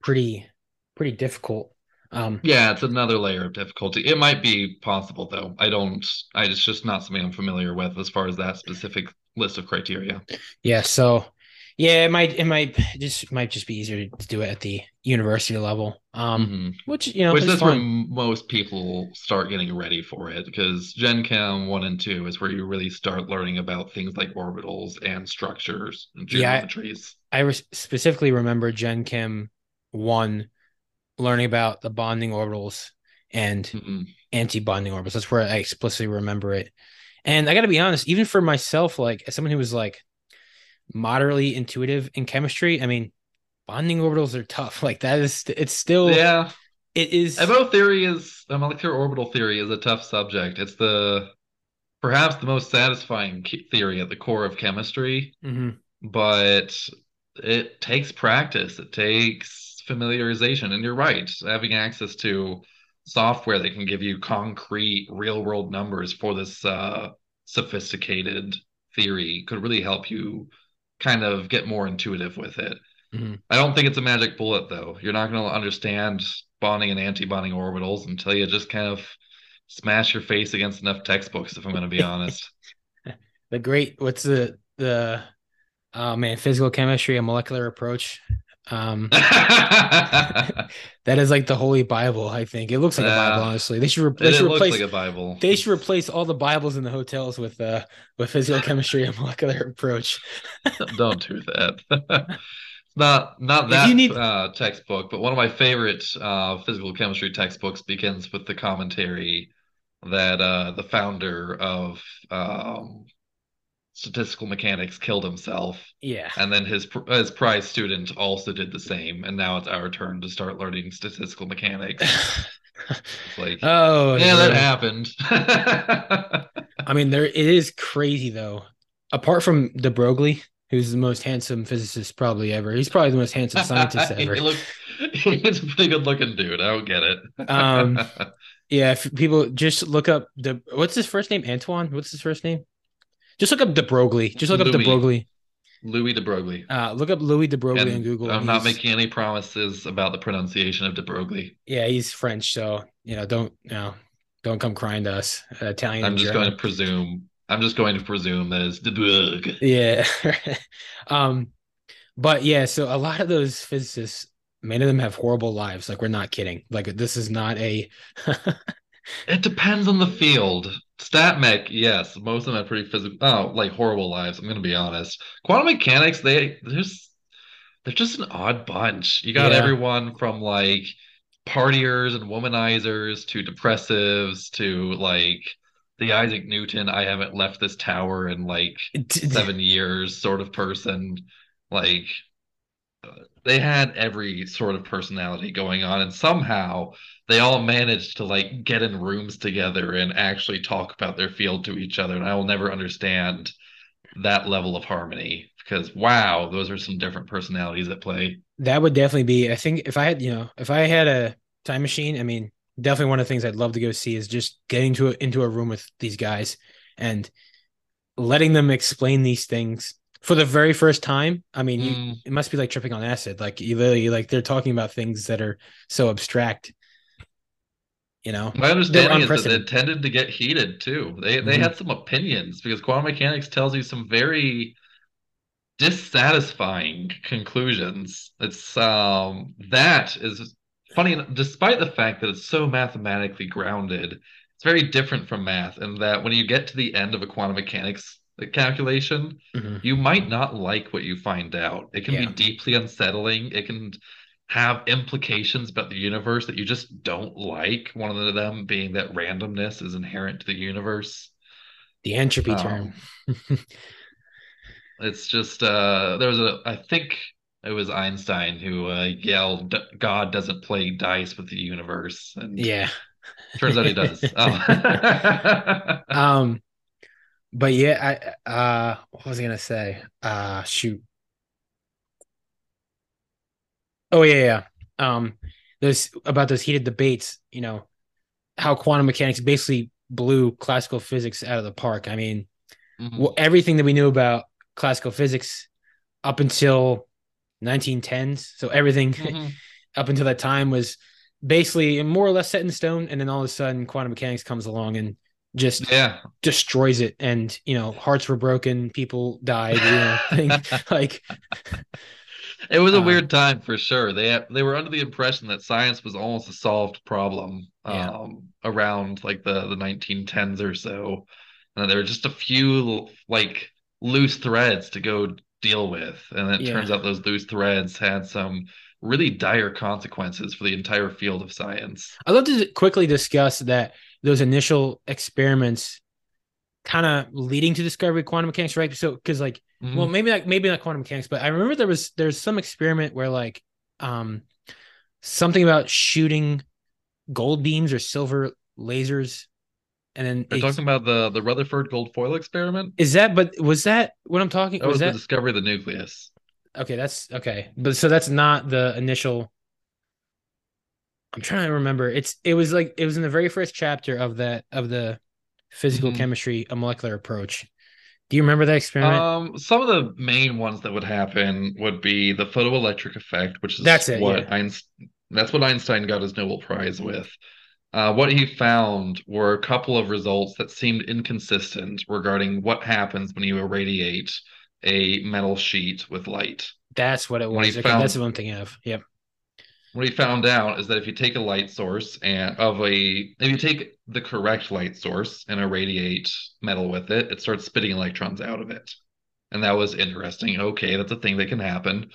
pretty pretty difficult. Um, yeah, it's another layer of difficulty. It might be possible though. I don't. I it's just not something I'm familiar with as far as that specific list of criteria. Yeah. So, yeah, it might. It might just might just be easier to do it at the university level. Um, mm-hmm. which you know, which that's fun. where most people start getting ready for it because Gen Chem one and two is where you really start learning about things like orbitals and structures and geometries. Yeah, I, I re- specifically remember Gen Chem one learning about the bonding orbitals and mm-hmm. anti-bonding orbitals. That's where I explicitly remember it. And I got to be honest, even for myself, like as someone who was like moderately intuitive in chemistry, I mean, bonding orbitals are tough. Like that is, it's still, yeah, it is. MO theory is, molecular orbital theory is a tough subject. It's the, perhaps the most satisfying theory at the core of chemistry, mm-hmm. but it takes practice. It takes familiarization. And you're right, having access to software that can give you concrete, real world numbers for this uh, sophisticated theory could really help you kind of get more intuitive with it. Mm-hmm. I don't think it's a magic bullet, though. You're not going to understand bonding and anti-bonding orbitals until you just kind of smash your face against enough textbooks. If I'm going to be honest. the great, what's the the oh man, physical chemistry, a molecular approach. Um, that is like the holy Bible. I think it looks like a Bible. Honestly, they should, re- they should replace like a Bible. They should replace all the Bibles in the hotels with uh with physical chemistry and molecular approach. Don't do that not not that need... uh, textbook, but one of my favorite uh, physical chemistry textbooks begins with the commentary that uh, the founder of um, statistical mechanics killed himself. Yeah, and then his his prize student also did the same, and now it's our turn to start learning statistical mechanics. like, oh yeah, that happened. I mean, there it is crazy though. Apart from de Broglie, who's the most handsome physicist probably ever. He's probably the most handsome scientist ever. he look, he's a pretty good looking dude. I don't get it. um, yeah, if people just look up the what's his first name? Antoine. What's his first name? Just look up de Broglie. Just look Louis, up de Broglie. Louis de Broglie. Uh, look up Louis de Broglie on Google. I'm not making any promises about the pronunciation of de Broglie. Yeah, he's French, so you know, don't you know, don't come crying to us, uh, Italian. I'm just going to presume I'm just going to presume that it's the bug. Yeah. um, but yeah, so a lot of those physicists, many of them have horrible lives. Like we're not kidding. Like this is not a. it depends on the field. Stat mech, yes, most of them have pretty physical. Oh, like horrible lives. I'm gonna be honest. Quantum mechanics, they there's they're just an odd bunch. You got yeah. everyone from like partiers and womanizers to depressives to like the Isaac Newton, I haven't left this tower in like seven years sort of person. Like uh, they had every sort of personality going on, and somehow they all managed to like get in rooms together and actually talk about their field to each other. And I will never understand that level of harmony because wow, those are some different personalities at play. That would definitely be. I think if I had, you know, if I had a time machine, I mean, definitely one of the things I'd love to go see is just getting to a, into a room with these guys and letting them explain these things for the very first time. I mean, mm. you, it must be like tripping on acid. Like you literally like they're talking about things that are so abstract. You know, my understanding is that it tended to get heated too. They they mm-hmm. had some opinions because quantum mechanics tells you some very dissatisfying conclusions. It's um that is funny, despite the fact that it's so mathematically grounded, it's very different from math in that when you get to the end of a quantum mechanics calculation, mm-hmm. you might not like what you find out. It can yeah. be deeply unsettling. It can have implications about the universe that you just don't like. One of them being that randomness is inherent to the universe. The entropy um, term. it's just uh there was a I think it was Einstein who uh, yelled, "God doesn't play dice with the universe." And yeah, turns out he does. Oh. um, but yeah, I uh, what was I gonna say? Uh, shoot. Oh yeah, yeah. Um, those about those heated debates. You know, how quantum mechanics basically blew classical physics out of the park. I mean, mm-hmm. well, everything that we knew about classical physics up until 1910s. So everything mm-hmm. up until that time was basically more or less set in stone. And then all of a sudden, quantum mechanics comes along and just yeah destroys it. And you know, hearts were broken, people died. You know, like it was a uh, weird time for sure. They they were under the impression that science was almost a solved problem yeah. um, around like the the 1910s or so. And there were just a few like loose threads to go deal with. And it yeah. turns out those loose threads had some really dire consequences for the entire field of science. I'd love to quickly discuss that those initial experiments kind of leading to discovery of quantum mechanics, right? So because like mm-hmm. well maybe like maybe not quantum mechanics, but I remember there was there's some experiment where like um something about shooting gold beams or silver lasers and then Are you it's- talking about the the Rutherford gold foil experiment? is that? But was that what I'm talking? That was, was the that discovery of the nucleus. okay? That's okay, but so that's not the initial. I'm trying to remember. It's it was like it was in the very first chapter of that of the physical Mhm. chemistry, a molecular approach. Do you remember that experiment? Um, some of the main ones that would happen would be the photoelectric effect, which is That's it, what yeah. Einstein, that's what Einstein got his Nobel Prize with. Uh, what he found were a couple of results that seemed inconsistent regarding what happens when you irradiate a metal sheet with light. that's what it was. Okay, found- that's the one thing of. Yep. What he found out is that if you take a light source and of a if you take the correct light source and irradiate metal with it, it starts spitting electrons out of it. And that was interesting. Okay, that's a thing that can happen.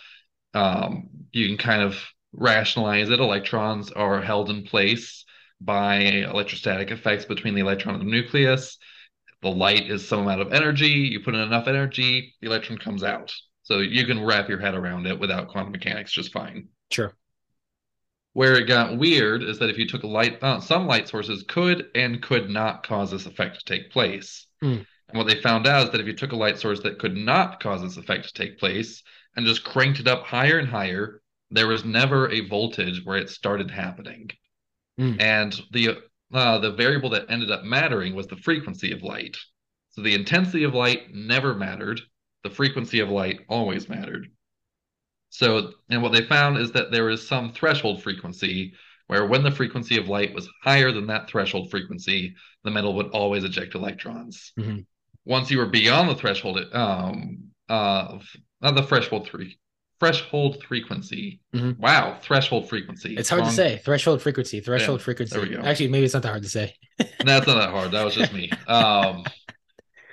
Um, you can kind of rationalize it. Electrons are held in place by electrostatic effects between the electron and the nucleus. The light is some amount of energy. You put in enough energy, the electron comes out. So you can wrap your head around it without quantum mechanics just fine. Sure. Where it got weird is that if you took light, uh, some light sources could and could not cause this effect to take place. Hmm. And what they found out is that if you took a light source that could not cause this effect to take place and just cranked it up higher and higher, there was never a voltage where it started happening. Hmm. And the uh, the variable that ended up mattering was the frequency of light. So the intensity of light never mattered. The frequency of light always mattered. So, and what they found is that there is some threshold frequency where when the frequency of light was higher than that threshold frequency, the metal would always eject electrons. Mhm. Once you were beyond the threshold um, of uh, the threshold three threshold frequency. Mhm. Wow, threshold frequency. It's hard to say. Threshold frequency. Threshold frequency. there we go. Actually, maybe it's not that hard to say. That's not that hard. That was just me. Um,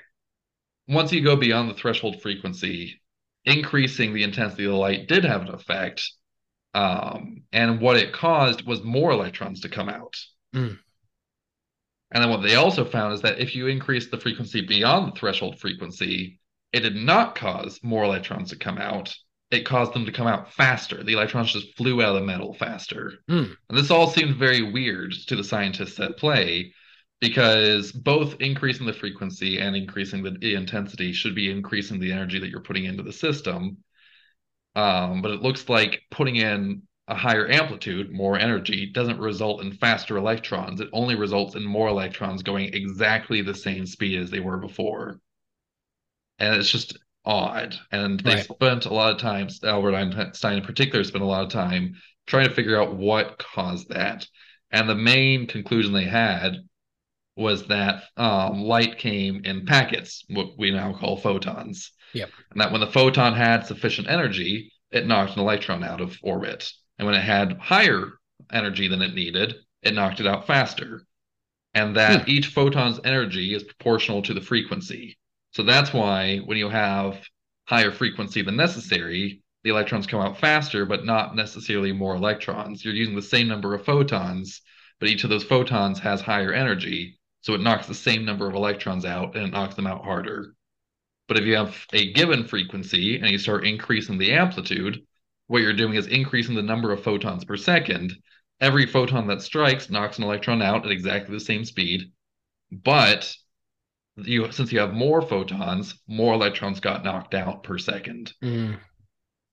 once you go beyond the threshold frequency, increasing the intensity of the light did have an effect. Um, and what it caused was more electrons to come out. Mm. And then what they also found is that if you increase the frequency beyond the threshold frequency, it did not cause more electrons to come out. It caused them to come out faster. The electrons just flew out of the metal faster. Mm. And this all seemed very weird to the scientists at play because both increasing the frequency and increasing the intensity should be increasing the energy that you're putting into the system. Um, but it looks like putting in a higher amplitude, more energy, doesn't result in faster electrons. It only results in more electrons going exactly the same speed as they were before. And it's just odd. And they Right. spent a lot of time, Albert Einstein in particular, spent a lot of time trying to figure out what caused that. And the main conclusion they had was that um, light came in packets, what we now call photons. Yep. And that when the photon had sufficient energy, it knocked an electron out of orbit. And when it had higher energy than it needed, it knocked it out faster. And that each photon's energy is proportional to the frequency. So that's why when you have higher frequency than necessary, the electrons come out faster, but not necessarily more electrons. You're using the same number of photons, but each of those photons has higher energy. So it knocks the same number of electrons out and it knocks them out harder. But if you have a given frequency and you start increasing the amplitude, what you're doing is increasing the number of photons per second. Every photon that strikes knocks an electron out at exactly the same speed. But you since you have more photons, more electrons got knocked out per second. Mm.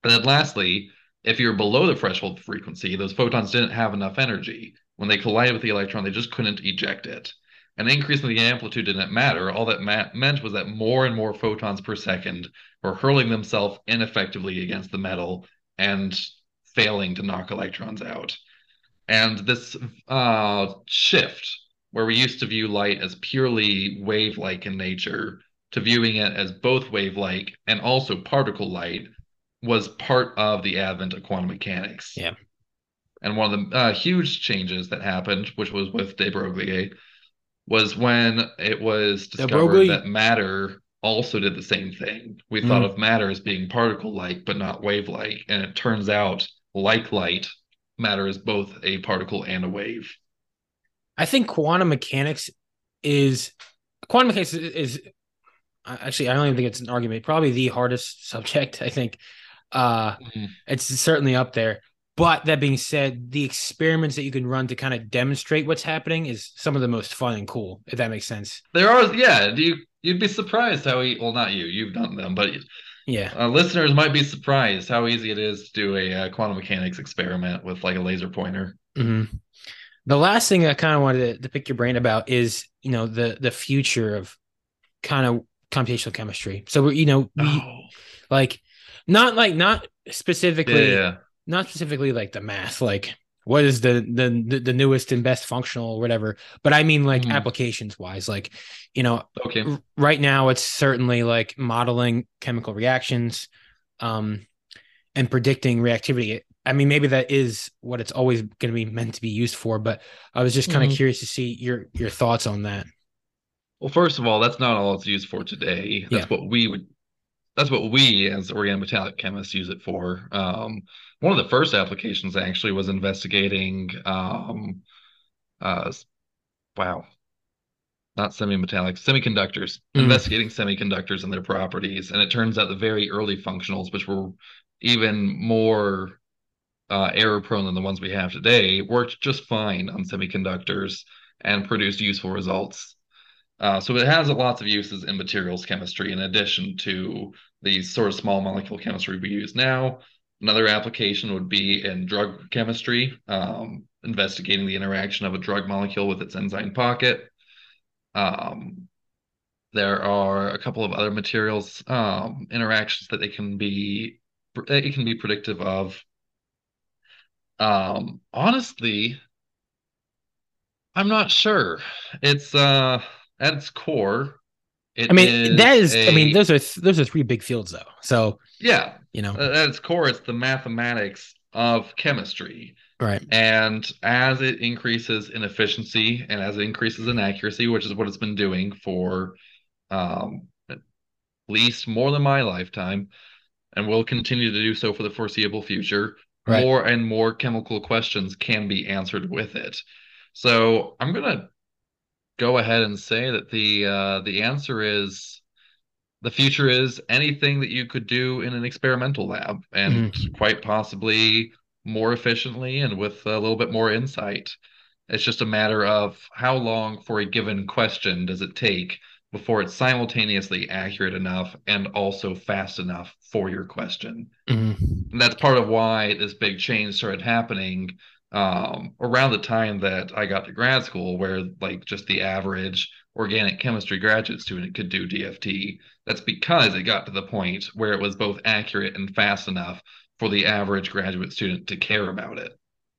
And then lastly, if you're below the threshold frequency, those photons didn't have enough energy. When they collided with the electron, they just couldn't eject it. And increasing the amplitude didn't matter. All that ma- meant was that more and more photons per second were hurling themselves ineffectively against the metal and failing to knock electrons out. And this uh, shift, where we used to view light as purely wave like in nature, to viewing it as both wave like and also particle light, was part of the advent of quantum mechanics. Yeah. And one of the uh, huge changes that happened, which was with de Broglie, was when it was discovered Broglie. that matter also did the same thing. We thought Mm. of matter as being particle like, but not wave like. And it turns out, like light, matter is both a particle and a wave. I think quantum mechanics is quantum mechanics is, is actually I don't even think it's an argument. Probably the hardest subject. I think uh, Mhm. it's certainly up there. But that being said, the experiments that you can run to kind of demonstrate what's happening is some of the most fun and cool, if that makes sense. There are, yeah. You you'd be surprised how he well not you you've done them but yeah uh, listeners might be surprised how easy it is to do a uh, quantum mechanics experiment with like a laser pointer mm-hmm. the last thing i kind of wanted to, to, pick your brain about is you know the the future of kind of computational chemistry so we're you know we oh. like not like not specifically yeah, yeah. Not specifically like the math like what is the the the newest and best functional or whatever but i mean like mm. applications wise like you know okay r- right now it's certainly like modeling chemical reactions um and predicting reactivity i mean maybe that is what it's always going to be meant to be used for but i was just kind of mm. curious to see your your thoughts on that well first of all that's not all it's used for today that's yeah. what we would that's what we as organometallic chemists use it for um one of the first applications actually was investigating um uh wow. Not semi-metallic semiconductors mm. investigating semiconductors and their properties and it turns out the very early functionals which were even more uh, error prone than the ones we have today worked just fine on semiconductors and produced useful results. Uh, so it has lots of uses in materials chemistry in addition to the sort of small molecule chemistry we use now Another application would be in drug chemistry, um, investigating the interaction of a drug molecule with its enzyme pocket. Um, there are a couple of other materials um, interactions that they can be it can be predictive of. Um, honestly, I'm not sure. It's uh, at its core. It I mean, that is. A, I mean, those are those are three big fields, though. So yeah, you know at its core it's the mathematics of chemistry right and as it increases in efficiency and as it increases in accuracy which is what it's been doing for um, at least more than my lifetime and will continue to do so for the foreseeable future right. more and more chemical questions can be answered with it so i'm going to go ahead and say that the uh, the answer is the future is anything that you could do in an experimental lab and mm-hmm. quite possibly more efficiently and with a little bit more insight. It's just a matter of how long for a given question does it take before it's simultaneously accurate enough and also fast enough for your question. Mm-hmm. And that's part of why this big change started happening um, around the time that I got to grad school, where like just the average organic chemistry graduate student could do DFT. That's because it got to the point where it was both accurate and fast enough for the average graduate student to care about it.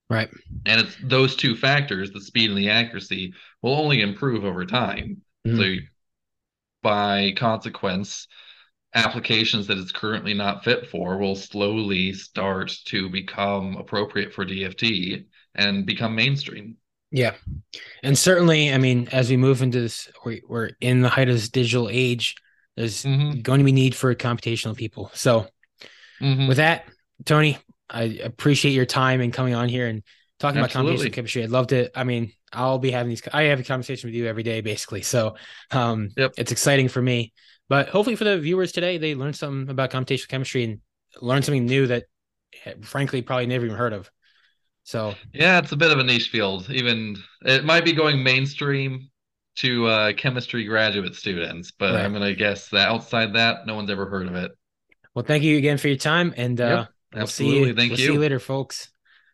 Right. And it's those two factors, the speed and the accuracy, will only improve over time. Mm-hmm. So by consequence, applications that it's currently not fit for will slowly start to become appropriate for DFT and become mainstream. Yeah. And certainly, I mean, as we move into this, we're in the height of this digital age, there's mm-hmm. going to be need for computational people. So, mm-hmm. with that, Tony, I appreciate your time and coming on here and talking Absolutely. about computational chemistry. I'd love to, I mean, I'll be having these, I have a conversation with you every day, basically. So, um, yep. it's exciting for me. But hopefully, for the viewers today, they learned something about computational chemistry and learned something new that, frankly, probably never even heard of. So yeah, it's a bit of a niche field. Even it might be going mainstream to uh, chemistry graduate students, but right. I'm gonna guess that outside that, no one's ever heard of it. Well, thank you again for your time, and uh, yep, absolutely. We'll see you, thank we'll you. See you later, folks.